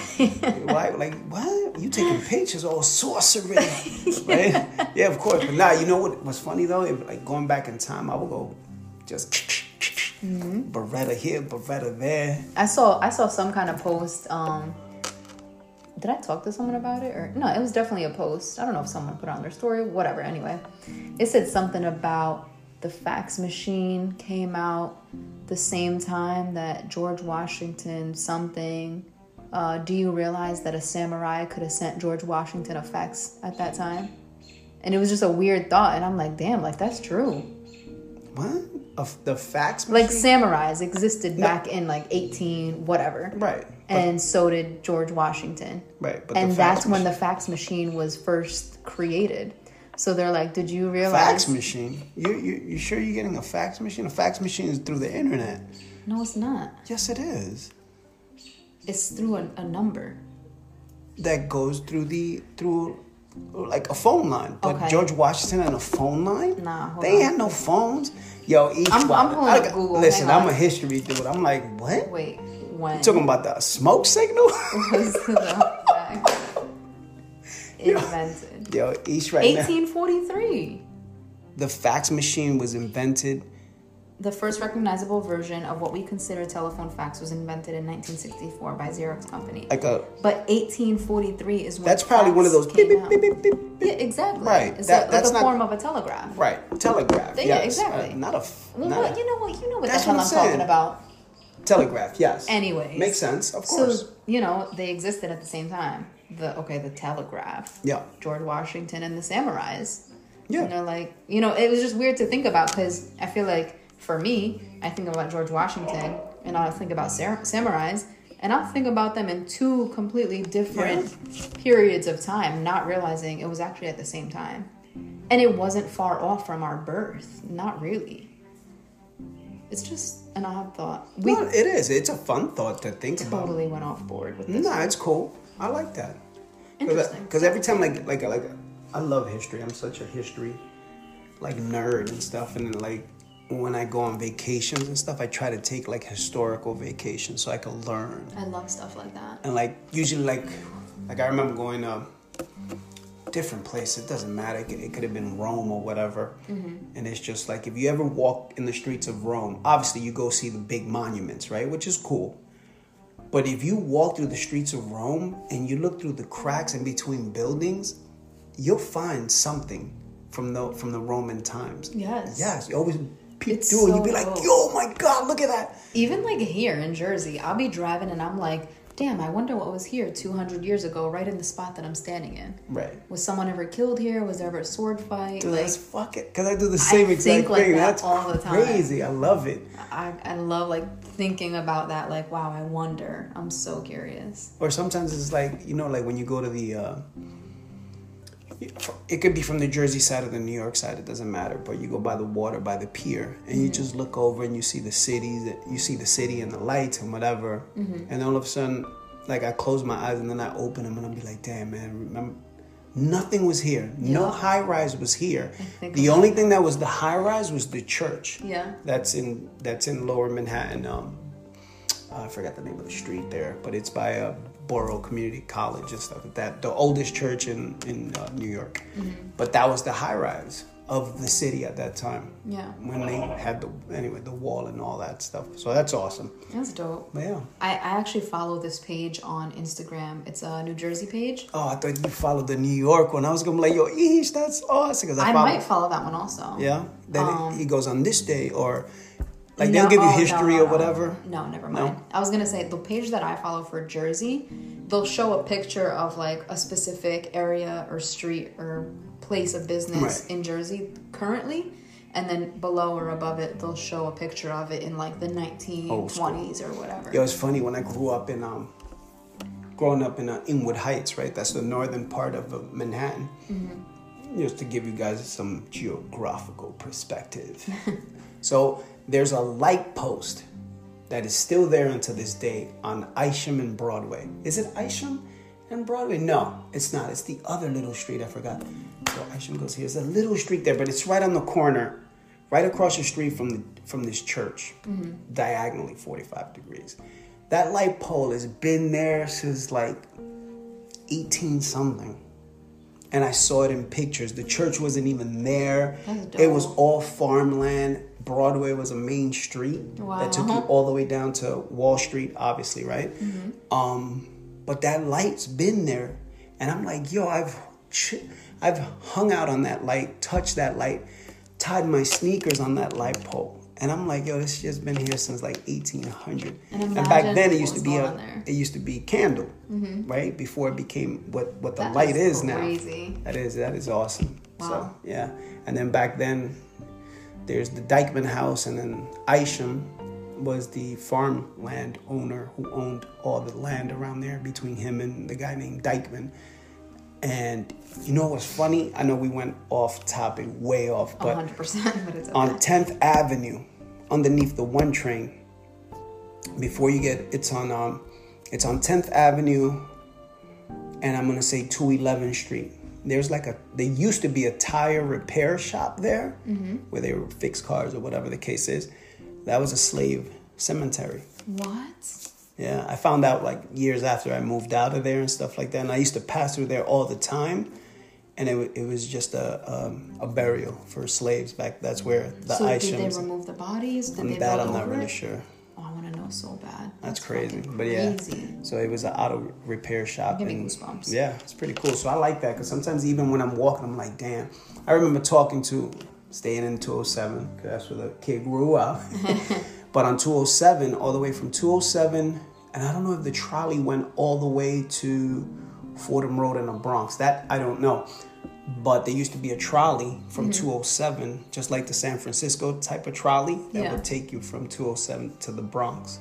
Why? Like, what? You taking pictures? Oh, sorcery. right? Yeah, of course. But now, you know what was funny, though? If, like, going back in time, I would go just Beretta here, Beretta there. I saw I saw some kind of post. Um, did I talk to someone about it or no? It was definitely a post. I don't know if someone put on their story. Whatever. Anyway, it said something about the fax machine came out the same time that George Washington something. Uh, do you realize that a samurai could have sent George Washington a fax at that time? And it was just a weird thought, and I'm like, damn, like that's true. What? Of the fax machine? Like samurais existed back in like 18 whatever. Right. But, And so did George Washington. right. But And that's when the fax machine was first created. So they're like, did you realize? fax machine. You, you you sure you're getting a fax machine? A fax machine is through the internet. No, it's not. Yes, it is. It's through a, a number. That goes through the through like a phone line. But Okay. George Washington and a phone line? Nah, they on. had no phones. Yo, each I'm- one- I'm pulling I up Google. Listen, Hang I'm on. a history dude. I'm like, what? Wait, when You Talking about the smoke signal? the invented? Yo, East right now. 1843. The fax machine was invented. The first recognizable version of what we consider telephone fax was invented in 1964 by Xerox Company. Like a But 1843 is when that's probably one of those beep beep beep beep. Yeah, exactly. Right, It's that- that's like a not- form of a telegraph. Right, telegraph. Yeah, yes. exactly. Uh, not a. Well, not a- you know what? You know what That's the hell what I'm I'm saying. talking about. telegraph. Yes. Anyways, makes sense. Of course. So you know they existed at the same time. The okay, the telegraph. yeah. George Washington and the samurais. Yeah. And they're like, you know, it was just weird to think about because I feel like for me, I think about George Washington and I'll think about sam- samurais and I'll think about them in two completely different periods of time, not realizing it was actually at the same time. And it wasn't far off from our birth. Not really. It's just an odd thought. We Well, it is. It's a fun thought to think about. totally went off board with this. Nah, it's cool. I like that. Interesting. Because every time, like, like, like, I love history. I'm such a history, like, nerd and stuff. And like, when I go on vacations and stuff, I try to take like historical vacations so I can learn. I love stuff like that. And like, usually, like, like I remember going to different place. It doesn't matter. It could, it could have been Rome or whatever. Mm-hmm. And it's just like if you ever walk in the streets of Rome, obviously you go see the big monuments, right? Which is cool. But if you walk through the streets of Rome and you look through the cracks in between buildings, you'll find something from the from the Roman times. Yes. Yes. You always peek It's through and you'd be like, dope. yo, my God, look at that. Even like here in Jersey, I'll be driving and I'm like, damn, I wonder what was here 200 years ago, right in the spot that I'm standing in. Right. Was someone ever killed here? Was there ever a sword fight? Dude, like, that's fuck it. Because I do the same exact think like thing. that that's all the time. crazy. I love it. I, I love like thinking about that. Like, wow, I wonder. I'm so curious. Or sometimes it's like, you know, like when you go to the, uh, it could be from the Jersey side or the New York side, it doesn't matter. But you go by the water, by the pier, and you just look over and you see the cities, you see the city and the lights and whatever. And all of a sudden, like I close my eyes and then I open them and I'll be like, damn, man, remember. Nothing was here. No high rise was here. The only thing that was the high rise was the church. Yeah. That's in that's in Lower Manhattan. Um, I forgot the name of the street there, but it's by a Borough Community College and stuff like that. The oldest church in in uh, New York, but that was the high rise of the city at that time. Yeah. when they had the anyway the wall and all that stuff. So that's awesome. That's dope. But yeah. I, I actually follow this page on Instagram. It's a New Jersey page. Oh, I thought you followed the New York one. I was gonna be like, yo, Ish, that's awesome. Because I, I follow, might follow that one also. Yeah. Then Um, it, he goes on this day or like No- they'll give you oh, no, history no, or whatever. No, never No? mind. I was gonna say the page that I follow for Jersey, they'll show a picture of like a specific area or street or place of business Right. in Jersey currently, and then below or above it, they'll show a picture of it in like the 1920s or whatever. Yo, it's funny when I grew up in um, growing up in uh, Inwood Heights, right? That's the northern part of uh, Manhattan. Just to give you guys some geographical perspective. so there's a light post that is still there until this day on Isham and Broadway. Is it Isham and Broadway? No, it's not. It's the other little street. I forgot. So Isham goes here. There's a little street there, but it's right on the corner, right across the street from the from this church, mm-hmm. diagonally 45 degrees. That light pole has been there since like 18 something. And I saw it in pictures. The church wasn't even there. It was all farmland. Broadway was a main street that took you all the way down to Wall Street, obviously, right? Um, but that light's been there, and I'm like, yo, I've ch- I've hung out on that light, touched that light tied my sneakers on that light pole. And I'm like, yo, this shit's been here since like 1800. And And, back then it used to be a. Mm-hmm. it used to be candle, right? Before it became what what the That light is is, now. That is that is awesome. So yeah, and then back then there's the Dyckman House, and then Isham was the farmland owner who owned all the land around there between him and the guy named Dyckman. And you know what's funny? I know we went off topic, way off, but 100%, but it's okay. on 10th Avenue, underneath the one train, before you get it's on um it's on 10th Avenue and I'm gonna say 211 Street. There's like a there used to be a tire repair shop there where they would fix cars or whatever the case is. That was a slave cemetery. what? Yeah, I found out like years after I moved out of there and stuff like that. And I used to pass through there all the time, and it, it was just a um, a burial for slaves back. That's where the so did they remove the bodies? Did they that I'm not really it? sure. Oh, I want to know so bad. That's, That's crazy, but yeah. crazy. So it was an auto repair shop. Give me goosebumps. Yeah, it's pretty cool. So I like that because sometimes even when I'm walking, I'm like, damn. I remember talking to staying in 207 because that's where the kid grew up. but on 207, all the way from 207, and I don't know if the trolley went all the way to Fordham Road in the Bronx. That I don't know. But there used to be a trolley from Mm-hmm. 207, just like the San Francisco type of trolley that Yeah. would take you from 207 to the Bronx,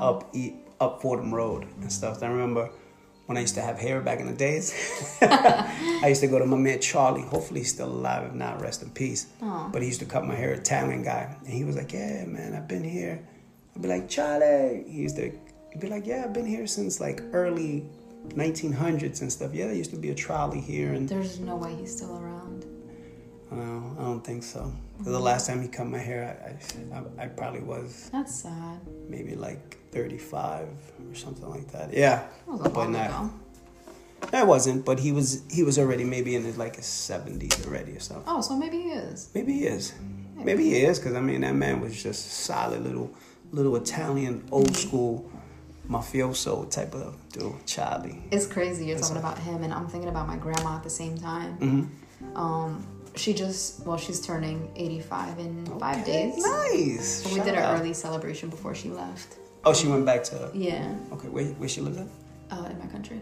up e- up Fordham Road and stuff. I remember when I used to have hair back in the days. I used to go to my man Charlie. Hopefully, he's still alive. If not, rest in peace. But he used to cut my hair, Italian guy, and he was like, "Yeah, man, I've been here." I'd be like, "Charlie," he used to. He'd be like, "Yeah, I've been here since like early 1900s and stuff." Yeah, there used to be a trolley here, and There's no way he's still around. no, I don't think so. 'Cause The mm-hmm. last time he cut my hair, I, I, I probably was That's sad. maybe like 35 or something like that. Yeah, That was a but not. ago. That wasn't, but he was he was already maybe in his like his 70s already or something. Oh, so maybe he is. Maybe he is. Maybe he is, because I mean that man was just a solid little little Italian old school mafioso type of dude, Charlie. It's crazy you're talking about him, and I'm thinking about my grandma at the same time. Mm-hmm. Um, she just well, she's turning 85 in five days. Nice. So we did an early celebration before she left. Oh, she went back to. Yeah, Okay, where where she lives at? uh, in my country,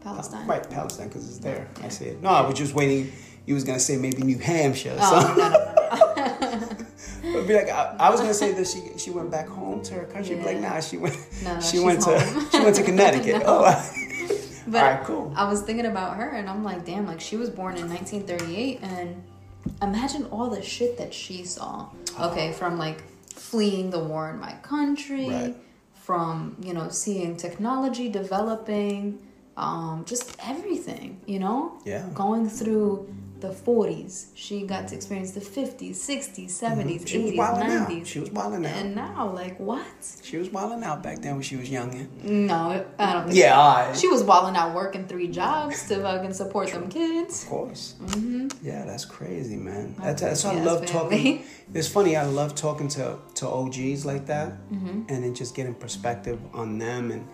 Palestine. Right, Palestine, because it's there. I see it. No, I was just waiting. You was gonna say maybe New Hampshire or Oh something. no, no, no, It'd be like I, I was gonna say that she she went back home to her country. Be like, Yeah. nah, she went No, she went to she went to Connecticut. No. Oh, But all right, cool. I was thinking about her, and I'm like, damn, like she was born in 1938, and imagine all the shit that she saw. Okay, from like fleeing the war in my country, Right. from you know seeing technology developing, um, just everything, you know. Yeah. Going through the 40s, she got to experience the 50s, 60s, 70s, Mm-hmm. She was 80s, out. 90s. She was wilding out. And now, like, what? She was wilding out back then when she was young. No, I don't think Yeah, right. she was walling out working three jobs to fucking support them kids. Of course. Yeah, that's crazy, man. That's, That's why I love ass talking. It's funny. I love talking to to OGs like that, Mm-hmm. and then just getting perspective on them and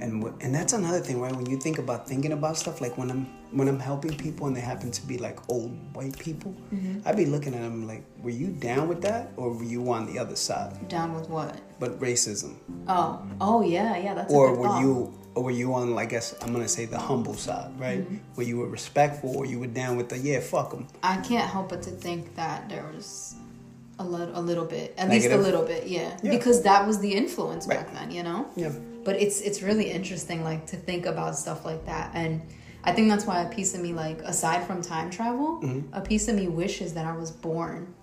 and and that's another thing, right? When you think about thinking about stuff, like when I'm when I'm helping people and they happen to be like old white people, Mm-hmm. I'd be looking at them like, were you down with that, or were you on the other side? Down with what? But racism, Oh, oh yeah, yeah. That's a or good were thought. you or were you on, I guess I'm gonna say the humble side, right? Mm-hmm. Where you were respectful, or you were down with the yeah, fuck them. I can't help but to think that there was a little, a little bit, at Negative? least a little bit, yeah. Yeah. because that was the influence Right. back then, you know. Yeah. But it's it's really interesting, like to think about stuff like that, and I think that's why a piece of me, like aside from time travel, Mm-hmm. a piece of me wishes that I was born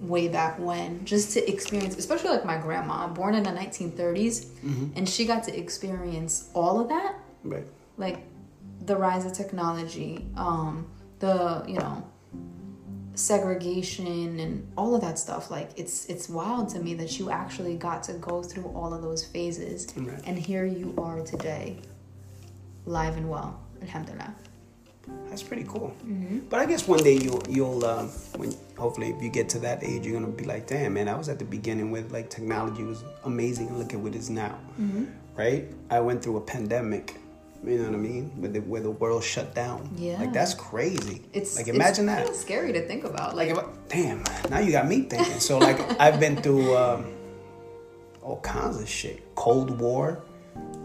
way back when just to experience especially like my grandma born in the 1930s Mm-hmm. and she got to experience all of that Right. like the rise of technology, um, the you know segregation and all of that stuff. Like it's it's wild to me that you actually got to go through all of those phases, Right. and here you are today, live and well. Alhamdulillah. That's pretty cool. Mm-hmm. But I guess one day you'll you'll um, when hopefully if you get to that age, you're gonna be like, damn man, I was at the beginning with like technology was amazing, and look at what it is now, Mm-hmm. right? I went through a pandemic You know what I mean? Where the, where the world shut down. Yeah. Like that's crazy. It's like imagine it's that. kinda scary to think about. Like, Like, I- damn, now you got me thinking. So, like, I've been through um, all kinds of shit. Cold War,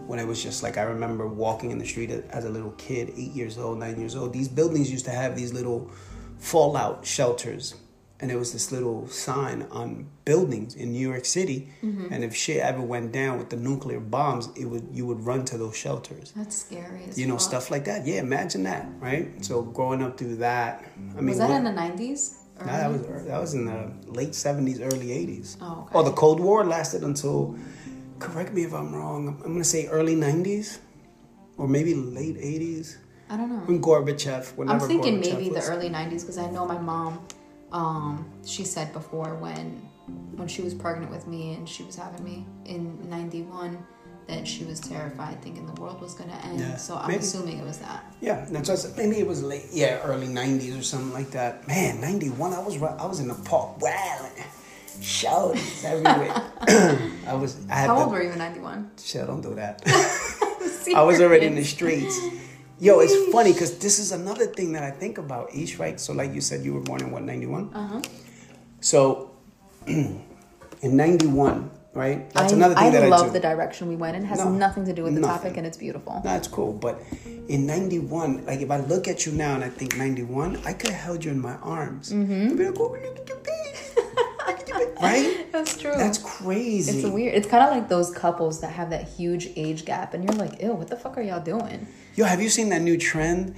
when it was just like, I remember walking in the street as a little kid, eight years old, nine years old. These buildings used to have these little fallout shelters. And there was this little sign on buildings in New York City. Mm-hmm. And if shit ever went down with the nuclear bombs, it would you would run to those shelters. that's scary. As You know, fuck. stuff like that. Yeah, imagine that, right? So growing up through that, I mean, Was that in the nineties? Nah, that was that was in the late seventies, early eighties. Oh, okay. Oh, the Cold War lasted until. Correct me if I'm wrong. I'm, I'm gonna say early nineties, or maybe late eighties. I don't know. When Gorbachev, I'm thinking Gorbachev maybe was, the early '90s because I know my mom. Um, she said before when when she was pregnant with me and she was having me in '91 that she was terrified, thinking the world was gonna end. Yeah, so I'm maybe. assuming it was that. Yeah, that's what I said. maybe it was late. Yeah, early nineties or something like that. Man, ninety one. I was I was in the park, wow, shouts everywhere. I was. I had How the, old were you in '91? Shit, don't do that. I was already in the streets. Yo, it's funny because this is another thing that I think about, each, right? So, like you said, you were born in what, 91? Uh huh. So, in 91, right? That's I, another thing that I that I love the direction we went in. It has No, nothing to do with the nothing. topic and it's beautiful. That's cool. But in 91, like if I look at you now and I think 91, I could have held you in my arms. Mm-hmm. Like, oh, look at your baby. Look at your baby. Right? That's true. That's crazy. it's weird. It's kind of like those couples that have that huge age gap, and you're like, "Ew, what the fuck are y'all doing?" Yo, have you seen that new trend?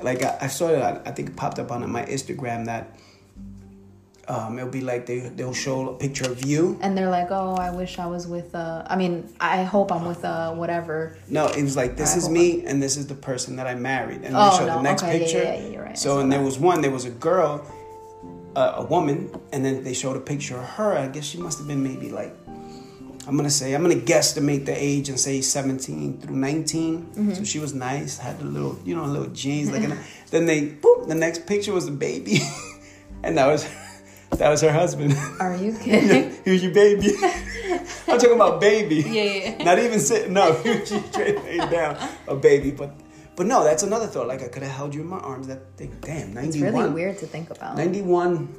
Like I, I saw it. I, I think it popped up on my Instagram that um, it'll be like they they'll show a picture of you. And they're like, "Oh, I wish I was with uh I mean, I hope I'm with uh whatever." No, it was like this Alright, is me and this is the person that I married, and Oh, they show no, the next okay, picture. yeah, yeah, you're right. So and there was one. There was a girl, uh, a woman, and then they showed a picture of her. I guess she must have been maybe like. I'm gonna say I'm gonna guesstimate the age and say 17 through 19. Mm-hmm. So she was nice, had the little, you know, little jeans. Looking. then they, boop, the next picture was the baby, and that was, that was her husband. Are you kidding? yeah, Here's your baby. I'm talking about baby. Yeah, yeah. Not even sitting up. she straight laid down a baby. But but no, that's another thought. Like I could have held you in my arms. That thing. Damn, 91. It's really weird to think about. 91.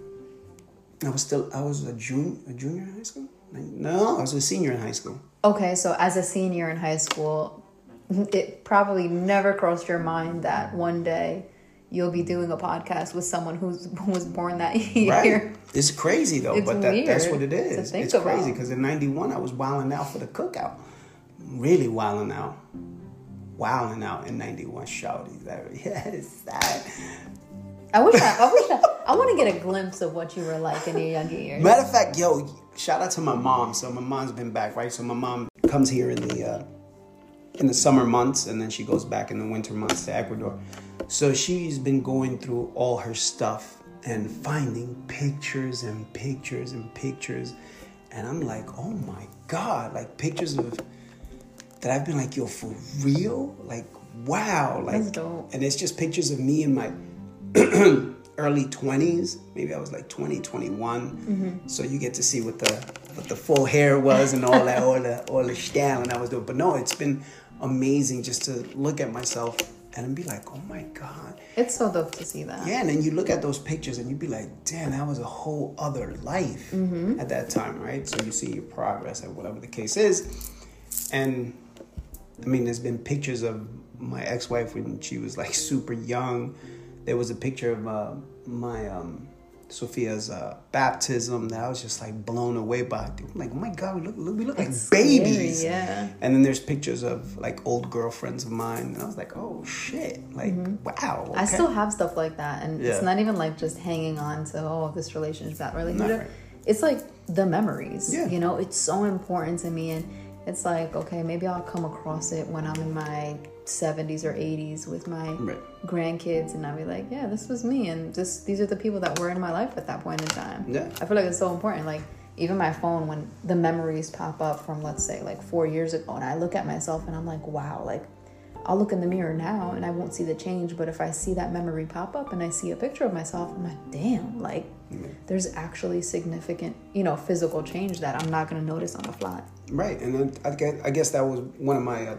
I was still I was a junior a junior in high school? No, I was a senior in high school. Okay, so as a senior in high school, it probably never crossed your mind that one day you'll be doing a podcast with someone who's who was born that year. Right. It's crazy though, It's but that, that's what it is. to is. think It's crazy because in 91 I was wilding out for the cookout. Really wilding out. Wilding out in 91 shouties. Yes. I, I wish I, I wish I, I want to get a glimpse of what you were like in your younger years. Matter of fact, yo, shout out to my mom. So my mom's been back, right? So my mom comes here in the uh, in the summer months, and then she goes back in the winter months to Ecuador. So she's been going through all her stuff and finding pictures and pictures and pictures, and I'm like, oh my god, like pictures of that I've been like, yo, for real, like wow, like, and it's just pictures of me and my early 20s maybe i was like 20 21 Mm-hmm. so you get to see what the what the full hair was and all that all the all the styling i was doing but no it's been amazing just to look at myself and be like oh my god It's so dope to see that. yeah and then you look at those pictures and you be like damn that was a whole other life Mm-hmm. at that time right so you see your progress and whatever the case is and I mean, there's been pictures of my ex-wife when she was like super young. There was a picture of uh, my um, Sophia's uh, baptism that I was just like blown away by. I'm like, oh my god, we look, look we look like babies. scary, yeah. And then there's pictures of like old girlfriends of mine, and I was like, oh shit, like wow. Mm-hmm. I okay. still have stuff like that, and Yeah. it's not even like just hanging on to oh this relationship that relationship. Right. It's like the memories. Yeah. You know, it's so important to me, and it's like okay, maybe I'll come across it when I'm in my 70s or 80s with my Right. grandkids, and I'll be like, yeah, this was me, and just these are the people that were in my life at that point in time. Yeah. I feel like it's so important. Like even my phone, when the memories pop up from let's say like four years ago, and I look at myself and I'm like, wow, like I'll look in the mirror now and I won't see the change. But if I see that memory pop up and I see a picture of myself, I'm like, damn, like there's actually significant, you know, physical change that I'm not gonna notice on the fly. Right, and then I guess, I guess that was one of my uh,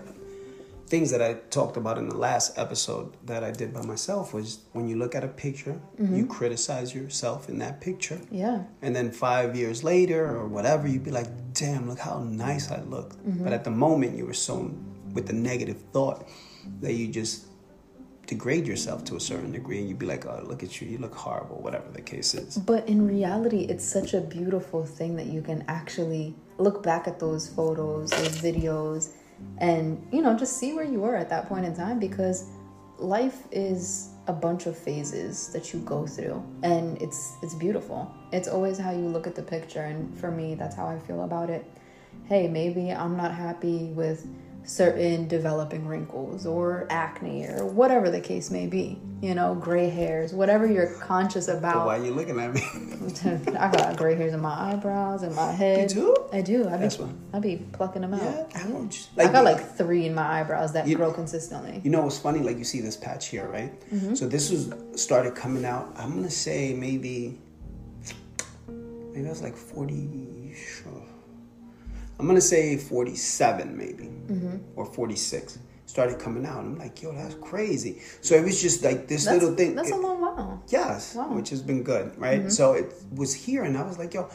things that I talked about in the last episode that I did by myself was when you look at a picture, mm-hmm. you criticize yourself in that picture. Yeah. And then five years later or whatever, you'd be like, damn, look how nice I look. Mm-hmm. But at the moment, you were so with the negative thought that you just degrade yourself to a certain degree and you'd be like, oh, look at you, you look horrible, whatever the case is. But in reality, it's such a beautiful thing that you can actually look back at those photos, those videos, and you know, just see where you were at that point in time because life is a bunch of phases that you go through and it's it's beautiful. It's always how you look at the picture and for me that's how I feel about it. Hey, maybe I'm not happy with certain developing wrinkles or acne or whatever the case may be. You know, gray hairs, whatever you're conscious But about. why are you looking at me? I got gray hairs in my eyebrows and my head. You do? I do. I be, That's why. I be plucking them out. yeah, ouch. I got like three in my eyebrows that You- grow consistently. You know what's funny? Like you see this patch here, right? Mm-hmm. So this was started coming out. I'm gonna say maybe, maybe I was like 40. sure. I'm gonna say 47 maybe, Mm-hmm. or 46. Started coming out. I'm like, yo, that's crazy. So it was just like this That's, little thing. that's it- a long while. Yes, Wow. Mm-hmm. which has been good, right? So it was here, and I was like, yo.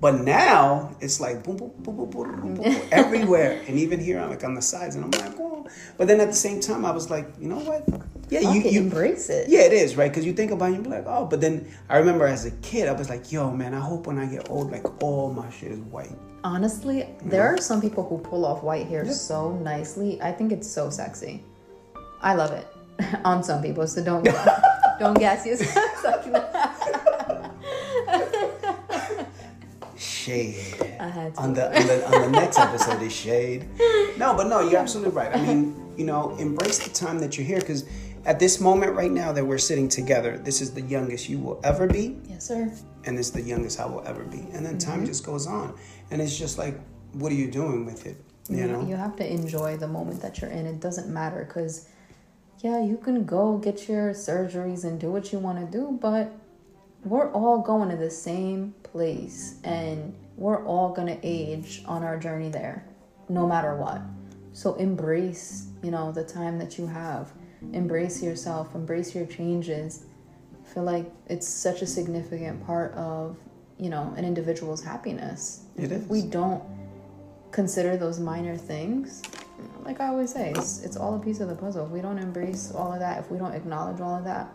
But now it's like boom, boom, boom, boom, boom, boom, boom, everywhere, and even here, I'm like on the sides, and I'm like, oh. But then at the same time, I was like, you know what? Yeah, Fuck you, it, you embrace it. Yeah, it is right because you think about it, and you be like, oh. But then I remember as a kid, I was like, yo, man, I hope when I get old, like all my shit is white. Honestly, there are some people who pull off white hair so nicely. I think it's so sexy. I love it on some people, so don't don't gas yourself. Shade. I had to. on the, on the on the next episode is shade. No, but no, you're absolutely right. I mean, you know, embrace the time that you're here because at this moment right now that we're sitting together, this is the youngest you will ever be, Yes, sir. And it's the youngest I will ever be. And then Mm-hmm. time just goes on, and it's just like, what are you doing with it? You know, You have to enjoy the moment that you're in. It doesn't matter because, yeah, you can go get your surgeries and do what you want to do, but we're all going to the same place and we're all going to age on our journey there, no matter what. So embrace, you know, the time that you have. Embrace yourself, embrace your changes. Feel like it's such a significant part of, you know, an individual's happiness. It if is. we don't consider those minor things like i always say it's, it's all a piece of the puzzle if we don't embrace all of that if we don't acknowledge all of that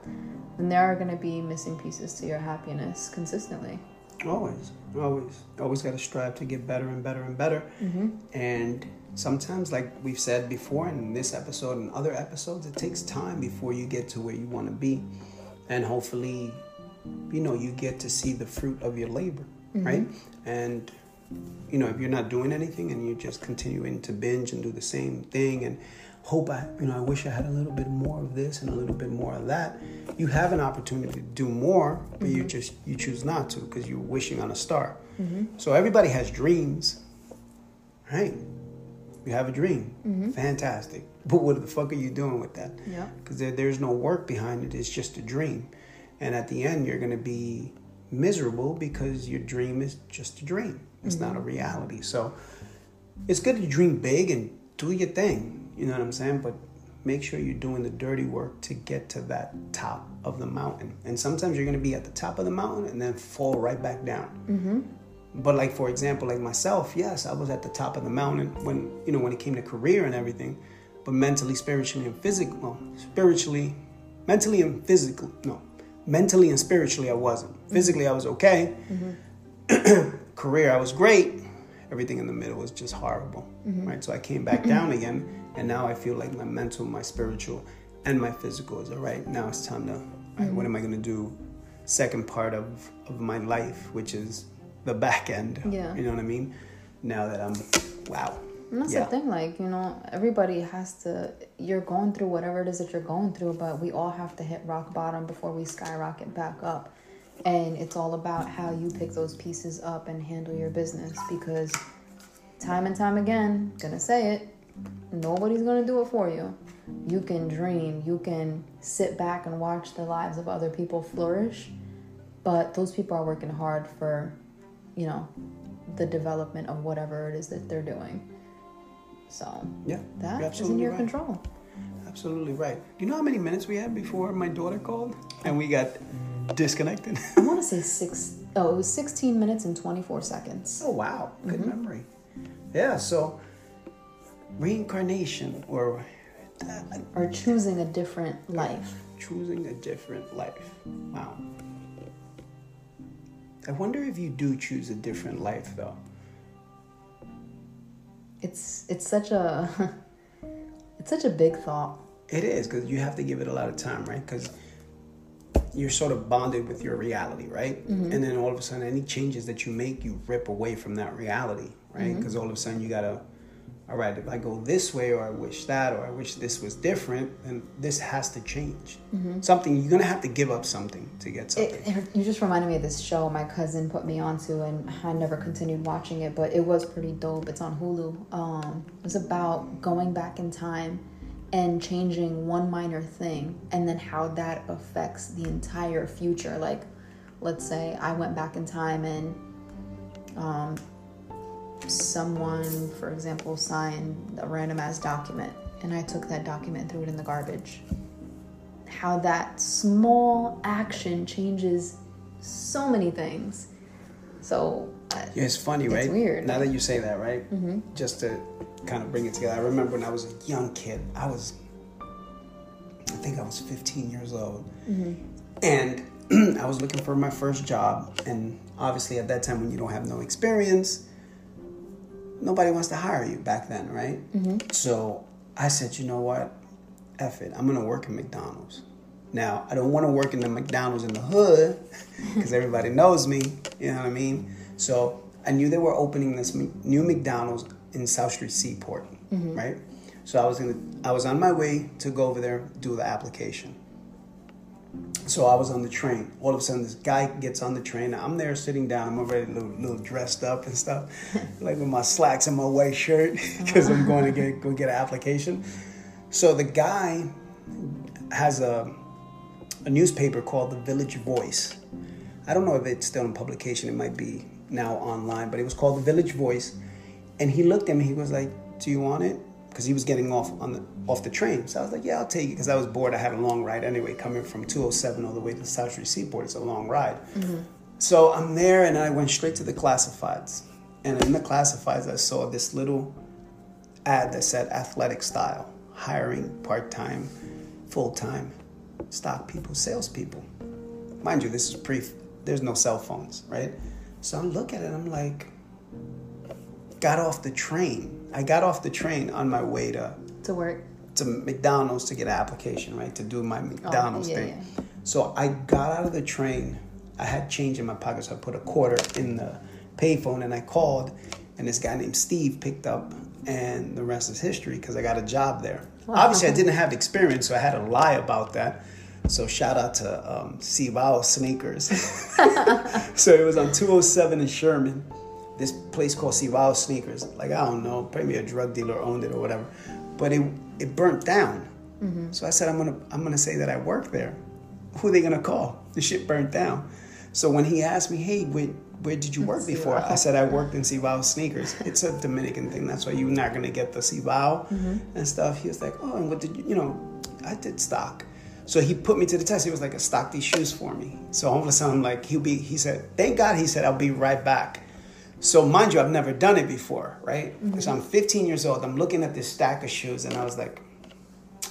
then there are going to be missing pieces to your happiness consistently always, always, always got to strive to get better and better and better. Mhm. And sometimes, like we've said before in this episode and other episodes, it takes time before you get to where you want to be, and hopefully, you know, you get to see the fruit of your labor, mm-hmm. right? And you know, if you're not doing anything and you're just continuing to binge and do the same thing and hope I, you know, I wish I had a little bit more of this and a little bit more of that, you have an opportunity to do more, but you mm-hmm. just you choose not to because you're wishing on a star. Mm-hmm. So everybody has dreams, right? You have a dream, fantastic. But what the fuck are you doing with that? Yeah. Because there, there's no work behind it. It's just a dream, and at the end, you're gonna be miserable because your dream is just a dream. It's not a mm-hmm. reality. So it's good to dream big and do your thing. You know what I'm saying? But make sure you're doing the dirty work to get to that top of the mountain. And sometimes you're gonna be at the top of the mountain and then fall right back down. Mm-hmm. But like for example, like myself, yes, I was at the top of the mountain when you know when it came to career and everything, but mentally, spiritually, and physically, well, spiritually, mentally and physically, no, mentally and spiritually, I wasn't. Mm-hmm. Physically, I was okay. Mm-hmm. career, I was great. Everything in the middle was just horrible, mm-hmm. right? So I came back down again, and now I feel like my mental, my spiritual, and my physical is all right. Now it's time to, all right, what am I gonna do? Second part of of my life, which is the back end. Yeah. You know what I mean? Now that I'm, wow. And that's Yeah. the thing, like, you know, everybody has to, you're going through whatever it is that you're going through, but we all have to hit rock bottom before we skyrocket back up. And it's all about how you pick those pieces up and handle your business because time and time again, gonna say it, nobody's gonna do it for you. You can dream, you can sit back and watch the lives of other people flourish, but those people are working hard for, you know, the development of whatever it is that they're doing. So Yeah, that is in your right. control. Absolutely right. Do you know how many minutes we had before my daughter called and we got disconnected? I want to say six. Oh, it was 16 minutes and 24 seconds. oh wow, good Mm-hmm. memory. Yeah, so reincarnation or uh, Or choosing a different life. choosing a different life. Wow. I wonder if you do choose a different life though. It's it's such a it's such a big thought. It is because you have to give it a lot of time, right? Because you're sort of bonded with your reality, right? Mm-hmm. And then all of a sudden, any changes that you make, you rip away from that reality, right? Mm-hmm. Because all of a sudden, you gotta, all right, if I go this way, or I wish that, or I wish this was different, then this has to change. Something you're gonna have to give up something to get something. It, it, you just reminded me of this show my cousin put me onto, and I never continued watching it, but it was pretty dope. It's on Hulu. Um, it was about going back in time and changing one minor thing, and then how that affects the entire future. Like, let's say I went back in time and um, someone, for example, signed a random ass document, and I took that document and threw it in the garbage how that small action changes so many things. So, uh, Yeah, it's funny, It's right? weird. Now that you say that, right? Just to kind of bring it together. I remember when I was a young kid. I was, I think I was 15 years old, and I was looking for my first job. And obviously, at that time, when you don't have no experience, nobody wants to hire you back then, right? Mm-hmm. So I said, you know what? F it. I'm gonna work in McDonald's. Now, I don't want to work in the McDonald's in the hood because everybody knows me. You know what I mean? So I knew they were opening this new McDonald's in South Street Seaport, mm-hmm. right? So I was gonna, I was on my way to go over there do the application. So I was on the train. All of a sudden, this guy gets on the train. I'm there sitting down. I'm already a little, little dressed up and stuff, like with my slacks and my white shirt because I'm going to get go get an application. So the guy has a a newspaper called the Village Voice. I don't know if it's still in publication. It might be now online, but it was called the Village Voice. And he looked at me. He was like, "Do you want it?" Because he was getting off on the off the train. So I was like, "Yeah, I'll take it." Because I was bored. I had a long ride anyway, coming from 207 all the way to South Street Seaport. It's a long ride. Mm-hmm. So I'm there, and I went straight to the classifieds. And in the classifieds, I saw this little ad that said athletic style, hiring part time, full time, stock people, salespeople. Mind you, this is pre, there's no cell phones, right? So I look at it, I'm like, got off the train. I got off the train on my way to, to work. to McDonald's to get an application, right? To do my McDonald's yeah, thing. yeah. So I got out of the train. I had change in my pocket, so I put a quarter in the payphone and I called, and this guy named Steve picked up, and the rest is history because I got a job there. Obviously, I didn't have experience, so I had to lie about that. So shout out to um, Cibao Sneakers. so it was on 207 in Sherman. This place called Cibao Sneakers. Like I don't know, maybe a drug dealer owned it or whatever. But it it burnt down. Mm-hmm. So I said I'm gonna I'm gonna say that I work there. Who are they gonna call? The shit burnt down. So when he asked me, hey, where, where did you work before? I said I worked in Cibao Sneakers. It's a Dominican thing. That's why you're not gonna get the Cibao mm-hmm. and stuff. He was like, oh, and what did you? You know, I did stock. So he put me to the test. He was like, stock these shoes for me. So all of a sudden, like he'll be. He said, thank God. He said, I'll be right back. So mind you, I've never done it before, right? Mm-hmm. So I'm 15 years old. I'm looking at this stack of shoes, and I was like,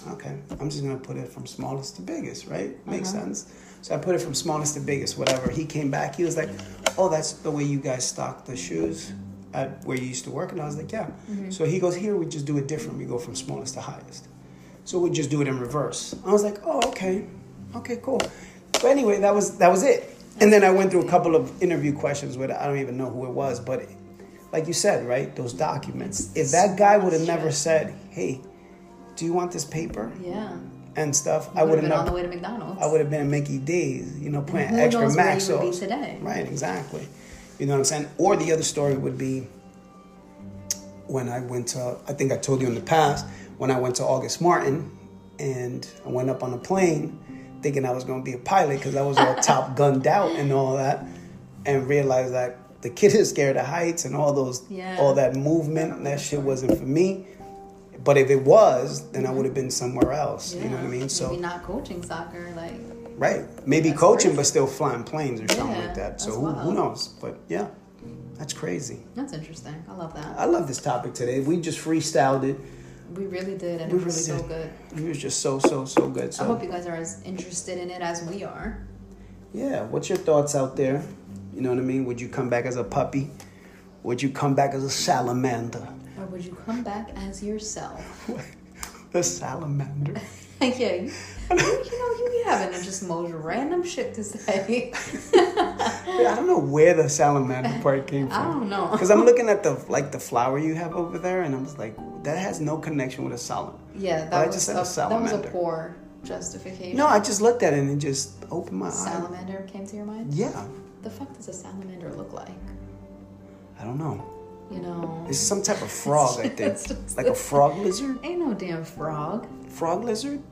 okay, I'm just gonna put it from smallest to biggest, right? Makes uh-huh. sense. So I put it from smallest to biggest, whatever. He came back. He was like, oh, that's the way you guys stock the shoes at where you used to work, and I was like, yeah. Mm-hmm. So he goes, here we just do it different. We go from smallest to highest. So we just do it in reverse. I was like, oh, okay, okay, cool. But anyway, that was that was it. And then I went through a couple of interview questions with I don't even know who it was, but like you said, right? Those documents. If that guy would have never said, hey, do you want this paper Yeah. and stuff? I I would have been on the way to McDonald's. I would have been at Mickey D's, you know, playing extra max you would be sauce. today? Right, exactly. You know what I'm saying? Or the other story would be when I went to, I think I told you in the past, when I went to August Martin and I went up on a plane thinking I was going to be a pilot because I was all top gunned out and all that and realized that the kid is scared of heights and all those, Yeah. all that movement, and that shit wasn't for me. But if it was, then I would have been somewhere else. You know what I mean? So maybe not coaching soccer, like right, maybe coaching, crazy. but still flying planes or something Yeah, like that. So who, who knows? But yeah, that's crazy. that's interesting. I love that. I love this topic today. We just freestyled it. We really did, and We it was really so did. good. It was just so so so good. I hope you guys are as interested in it as we are. yeah, what's your thoughts out there? You know what I mean? Would you come back as a puppy? Would you come back as a salamander? Or would you come back as yourself? a salamander. yeah, you, you know, you be having just most random shit to say. I don't know where the salamander part came I from. don't know. Because I'm looking at the like the flower you have over there, and I was like, that has no connection with a salamander. Yeah, But I that was, just said a, a that was a poor justification. No, I just looked at it and it just opened my eyes. salamander came to your mind. Yeah, The fuck does a salamander look like? I don't know. You know, It's some type of frog, I think. Just- like a frog lizard. ain't no damn frog, Frog lizard.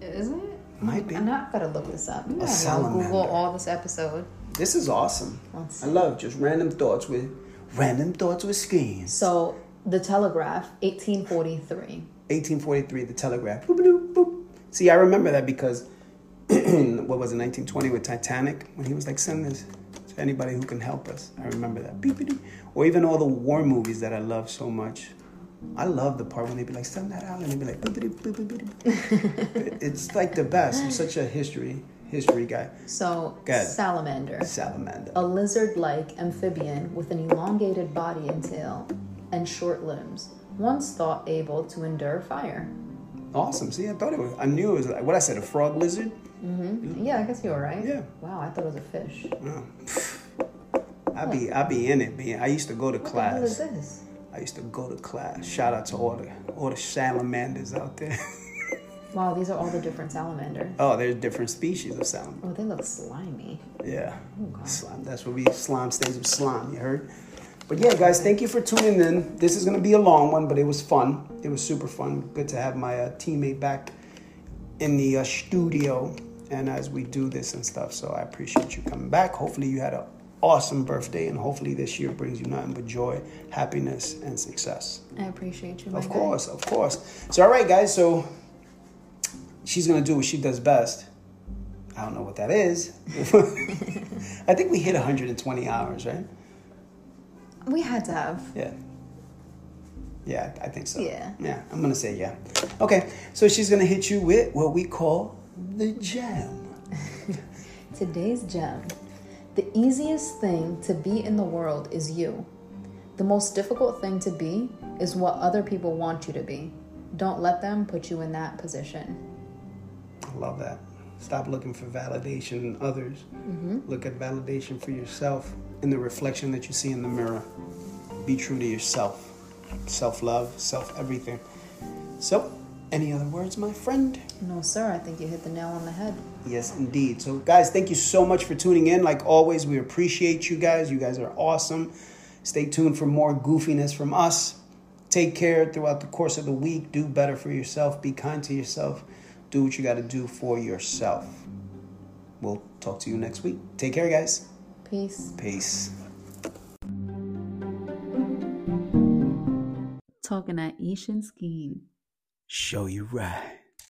is it? Might be. I'm not gonna look this up. I'm gonna salamander. Google all this episode. This is awesome. I love just random thoughts with random thoughts with skins. So, The Telegraph, 1843. 1843, The Telegraph. Boop, boop, boop. See, I remember that because what was it, 1920 with Titanic when he was like, send this to anybody who can help us. I remember that. Or even all the war movies that I love so much. I love the part when they'd be like, send that out, and they'd be like, it's like the best. I'm such a history history guy. So, salamander. Salamander. A lizard like amphibian with an elongated body and tail and short limbs, once thought able to endure fire. Awesome. See, I thought it was. I knew it was what I said, a frog lizard. Mm-hmm. Yeah, I guess you were right. Yeah. Wow, I thought it was a fish. Oh. I be I be in it, man. I used to go to What the hell is class. this? I used to go to class. Shout out to all the all the salamanders out there. Wow, these are all the different salamanders. oh, there's different species of salamander. Oh, they look slimy. Yeah. Oh, God. Slime. That's what we slime stays of slime, you heard? But yeah, guys, thank you for tuning in. This is gonna be a long one, but it was fun. It was super fun. Good to have my uh, teammate back in the uh, studio and as we do this and stuff. So I appreciate you coming back. Hopefully you had an awesome birthday and hopefully this year brings you nothing but joy, happiness, and success. I appreciate you. Of guy. course, of course. So all right, guys, so she's gonna do what she does best. I don't know what that is. I think we hit 120 hours, right? We had to have. Yeah. Yeah, I think so. Yeah. Yeah, I'm gonna say yeah. Okay, so she's gonna hit you with what we call the gem. Today's gem. The easiest thing to be in the world is you. The most difficult thing to be is what other people want you to be. Don't let them put you in that position. I love that. Stop looking for validation in others. Mm-hmm. Look at validation for yourself in the reflection that you see in the mirror. Be true to yourself. Self love, self everything. So, any other words, my friend? No, sir, I think you hit the nail on the head. Yes, indeed. So, guys, thank you so much for tuning in. Like always, we appreciate you guys. You guys are awesome. Stay tuned for more goofiness from us. Take care throughout the course of the week. Do better for yourself. Be kind to yourself. Do what you got to do for yourself. We'll talk to you next week. Take care, guys. Peace. Peace. Talking at Ish and Skeen. Show you right.